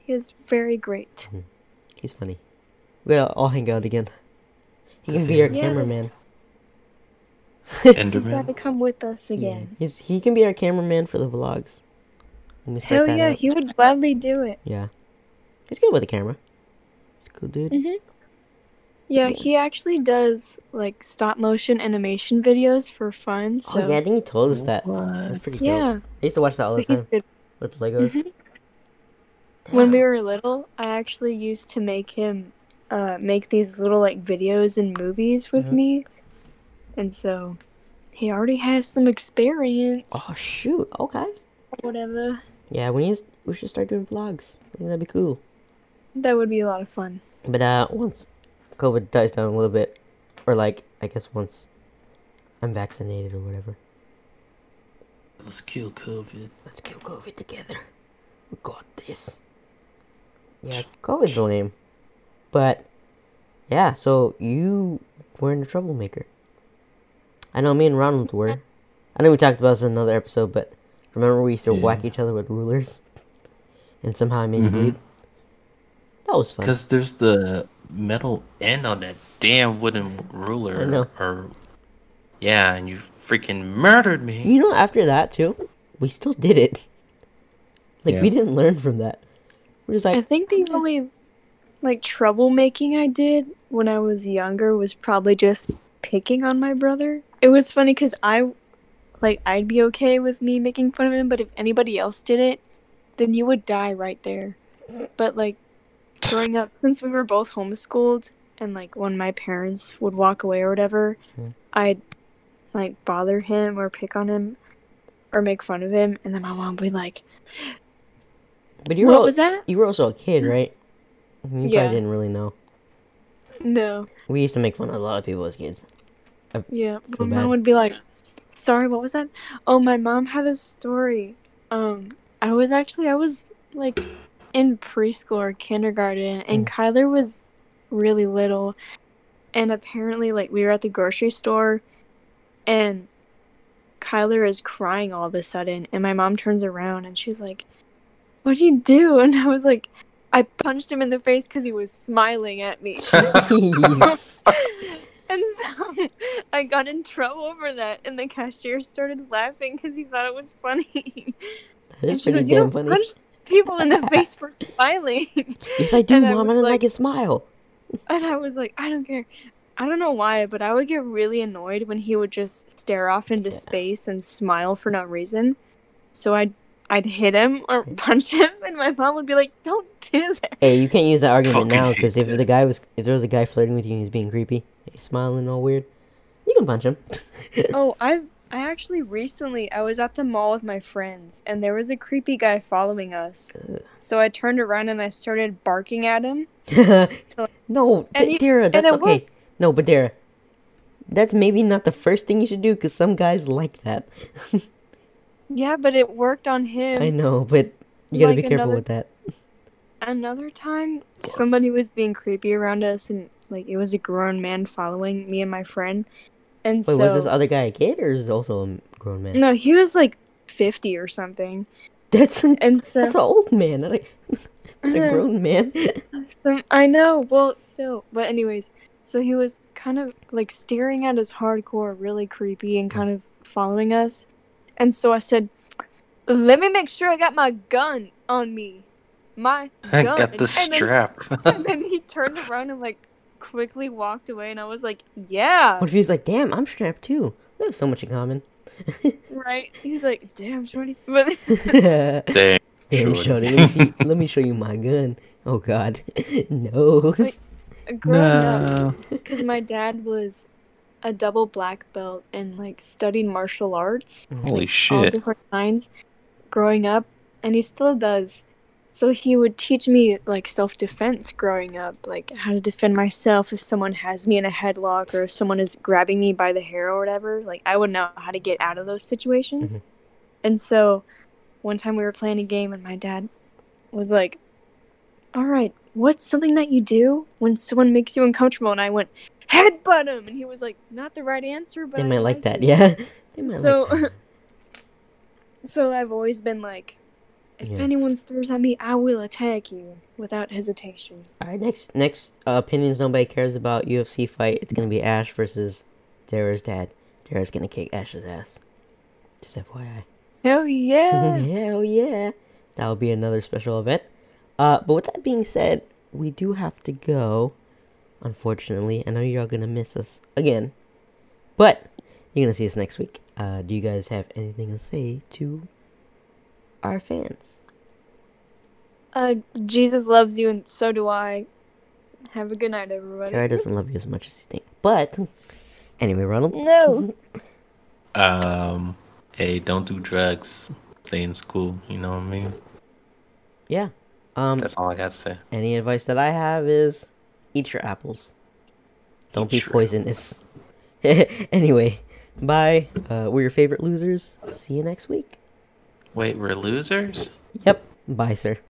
[SPEAKER 2] He is very great.
[SPEAKER 1] He's funny. We'll all hang out again. He can be our.
[SPEAKER 2] Yeah.
[SPEAKER 1] cameraman.
[SPEAKER 2] He's got to come with us
[SPEAKER 1] Yeah,
[SPEAKER 2] again.
[SPEAKER 1] he's he can be our cameraman for the vlogs. When we
[SPEAKER 2] Hell
[SPEAKER 1] that
[SPEAKER 2] yeah,
[SPEAKER 1] out.
[SPEAKER 2] he would gladly do it.
[SPEAKER 1] Yeah. He's good with the camera. He's a cool dude.
[SPEAKER 2] Mhm. Yeah, he actually does like stop motion animation videos for fun. So
[SPEAKER 1] Oh yeah, I think he told us that. That's
[SPEAKER 3] What?
[SPEAKER 1] pretty dope.
[SPEAKER 2] yeah,
[SPEAKER 1] I used to watch that all
[SPEAKER 2] so
[SPEAKER 1] the
[SPEAKER 2] he's
[SPEAKER 1] time
[SPEAKER 2] good.
[SPEAKER 1] with Legos.
[SPEAKER 2] Mhm. When we were little, I actually used to make him uh, make these little like videos and movies with
[SPEAKER 1] Mhm.
[SPEAKER 2] me, and so he already has some experience.
[SPEAKER 1] Oh shoot. Okay.
[SPEAKER 2] Whatever.
[SPEAKER 1] Yeah, we need we should start doing vlogs. I think that'd be cool.
[SPEAKER 2] That would be a lot of fun.
[SPEAKER 1] But uh, once COVID dies down a little bit, or like I guess once I'm vaccinated or whatever,
[SPEAKER 3] Let's kill COVID.
[SPEAKER 1] let's kill COVID together. We got this. Yeah, COVID's lame, but yeah. So you weren't a troublemaker. I know me and Ronald were. I know we talked about this in another episode, but remember we used to whack each other with rulers, and somehow I made you
[SPEAKER 3] Mhm.
[SPEAKER 1] bleed. That was fun.
[SPEAKER 3] Because there's the metal end on that damn wooden ruler.
[SPEAKER 1] I know.
[SPEAKER 3] Or yeah, and you freaking murdered me.
[SPEAKER 1] You know, after that too, we still did it. Like we didn't learn from that. We're just like I
[SPEAKER 2] think the only like troublemaking I did when I was younger was probably just picking on my brother. It was funny because I like I'd be okay with me making fun of him, but if anybody else did it, then you would die right there. But like growing up, since we were both homeschooled, and like when my parents would walk away or whatever,
[SPEAKER 1] Mhm.
[SPEAKER 2] I'd like bother him or pick on him or make fun of him, and then my mom would be like,
[SPEAKER 1] but you were
[SPEAKER 2] "What was that?"
[SPEAKER 1] you were also a kid, right? You
[SPEAKER 2] Yeah.
[SPEAKER 1] probably didn't really know.
[SPEAKER 2] No.
[SPEAKER 1] We used to make fun of a lot of people as kids.
[SPEAKER 2] Yeah, my mom would be like, "Sorry, what was that?" Oh, my mom had a story. Um, I was actually I was like in preschool or kindergarten, and
[SPEAKER 1] Mm.
[SPEAKER 2] Kyler was really little, and apparently, like we were at the grocery store, and Kyler is crying all of a sudden, and my mom turns around and she's like, "What'd you do?" And I was like, I punched him in the face because he was smiling at me. And so I got in trouble over that, and the cashier started laughing because he thought it was funny.
[SPEAKER 1] That is pretty
[SPEAKER 2] goes,
[SPEAKER 1] damn
[SPEAKER 2] don't
[SPEAKER 1] funny.
[SPEAKER 2] punch people in the face for smiling."
[SPEAKER 1] Yes, I do,
[SPEAKER 2] and I
[SPEAKER 1] mom. I
[SPEAKER 2] was
[SPEAKER 1] didn't
[SPEAKER 2] like-
[SPEAKER 1] like his smile.
[SPEAKER 2] And I was like, I don't care. I don't know why, but I would get really annoyed when he would just stare off into
[SPEAKER 1] Yeah.
[SPEAKER 2] space and smile for no reason. So I'd I'd hit him or punch him, and my mom would be like, "Don't do that."
[SPEAKER 1] Hey, you can't use that argument
[SPEAKER 3] Fucking
[SPEAKER 1] now because if
[SPEAKER 3] that.
[SPEAKER 1] the guy was, if there was a guy flirting with you and he's being creepy, he's smiling all weird, you can punch him.
[SPEAKER 2] Oh, I I actually recently I was at the mall with my friends, and there was a creepy guy following us.
[SPEAKER 1] Ugh.
[SPEAKER 2] So I turned around and I started barking at him.
[SPEAKER 1] no,
[SPEAKER 2] And
[SPEAKER 1] D-
[SPEAKER 2] he-
[SPEAKER 1] Dara,
[SPEAKER 2] and
[SPEAKER 1] that's
[SPEAKER 2] it
[SPEAKER 1] okay. No, but Dara, that's maybe not the first thing you should do because some guys like that.
[SPEAKER 2] Yeah, but it worked on him.
[SPEAKER 1] I know, but you gotta be careful
[SPEAKER 2] another-
[SPEAKER 1] with that.
[SPEAKER 2] Another time, somebody was being creepy around us, and like it was a grown man following me and my friend. And
[SPEAKER 1] Wait,
[SPEAKER 2] so
[SPEAKER 1] was this other guy a kid or is it also a grown man?
[SPEAKER 2] no, he was like fifty or something.
[SPEAKER 1] That's an,
[SPEAKER 2] And so,
[SPEAKER 1] that's an old man, not a, not a grown man.
[SPEAKER 2] so- I know. Well, still, but anyways, so he was kind of like staring at us hardcore, really creepy, and hmm. kind of following us. And so I said, "Let me make sure I got my gun on me, my
[SPEAKER 3] I
[SPEAKER 2] gun."
[SPEAKER 3] got the
[SPEAKER 2] And then-
[SPEAKER 3] strap.
[SPEAKER 2] and then he turned around and like quickly walked away and i was like yeah
[SPEAKER 1] What if he's like, damn, I'm strapped too. We have so much in common.
[SPEAKER 2] right he's like damn shorty but
[SPEAKER 1] Damn,
[SPEAKER 3] Dang.
[SPEAKER 1] shorty.
[SPEAKER 3] Shorty.
[SPEAKER 1] Let me, see, let me show you my gun. Oh God, no.
[SPEAKER 2] Wait. growing up because my dad was a double black belt and like studied martial arts.
[SPEAKER 3] Holy
[SPEAKER 2] all
[SPEAKER 3] shit.
[SPEAKER 2] different kinds. Growing up and he still does. So he would teach me like self-defense growing up like how to defend myself if someone has me in a headlock or if someone is grabbing me by the hair or whatever. Like i would know how to get out of those situations.
[SPEAKER 1] Mhm.
[SPEAKER 2] and so one time we were playing a game and my dad was like all right what's something that you do when someone makes you uncomfortable? And i went headbutt him and he was like not the right answer but
[SPEAKER 1] They
[SPEAKER 2] I
[SPEAKER 1] might like that,
[SPEAKER 2] it."
[SPEAKER 1] yeah. They might
[SPEAKER 2] So-
[SPEAKER 1] like that.
[SPEAKER 2] So I've always been like, if
[SPEAKER 1] Yeah.
[SPEAKER 2] anyone stares at me, I will attack you without hesitation.
[SPEAKER 1] All right, next next uh, opinions nobody cares about UFC fight. It's gonna be Ash versus Dara's dad. Dara's gonna kick Ash's ass. Just FYI.
[SPEAKER 2] Hell yeah!
[SPEAKER 1] Hell yeah. That'll be another special event. Uh, but with that being said, we do have to go. Unfortunately, I know you're all gonna miss us again, but you're gonna see us next week. Uh, do you guys have anything to say to our fans?
[SPEAKER 2] uh, Jesus loves you, and so do I. Have a good night, everybody.
[SPEAKER 1] Dara doesn't love you as much as you think. But anyway, Ronald.
[SPEAKER 2] No.
[SPEAKER 3] Um, hey, don't do drugs. Stay in school. You know what I mean?
[SPEAKER 1] Yeah. Um.
[SPEAKER 3] That's all I got to say.
[SPEAKER 1] Any advice that I have is eat your apples. Don't
[SPEAKER 3] Eat
[SPEAKER 1] be poisonous. anyway, bye. Uh, we're your favorite losers. See you next week.
[SPEAKER 3] Wait, we're losers?
[SPEAKER 1] Yep. Bye, sir.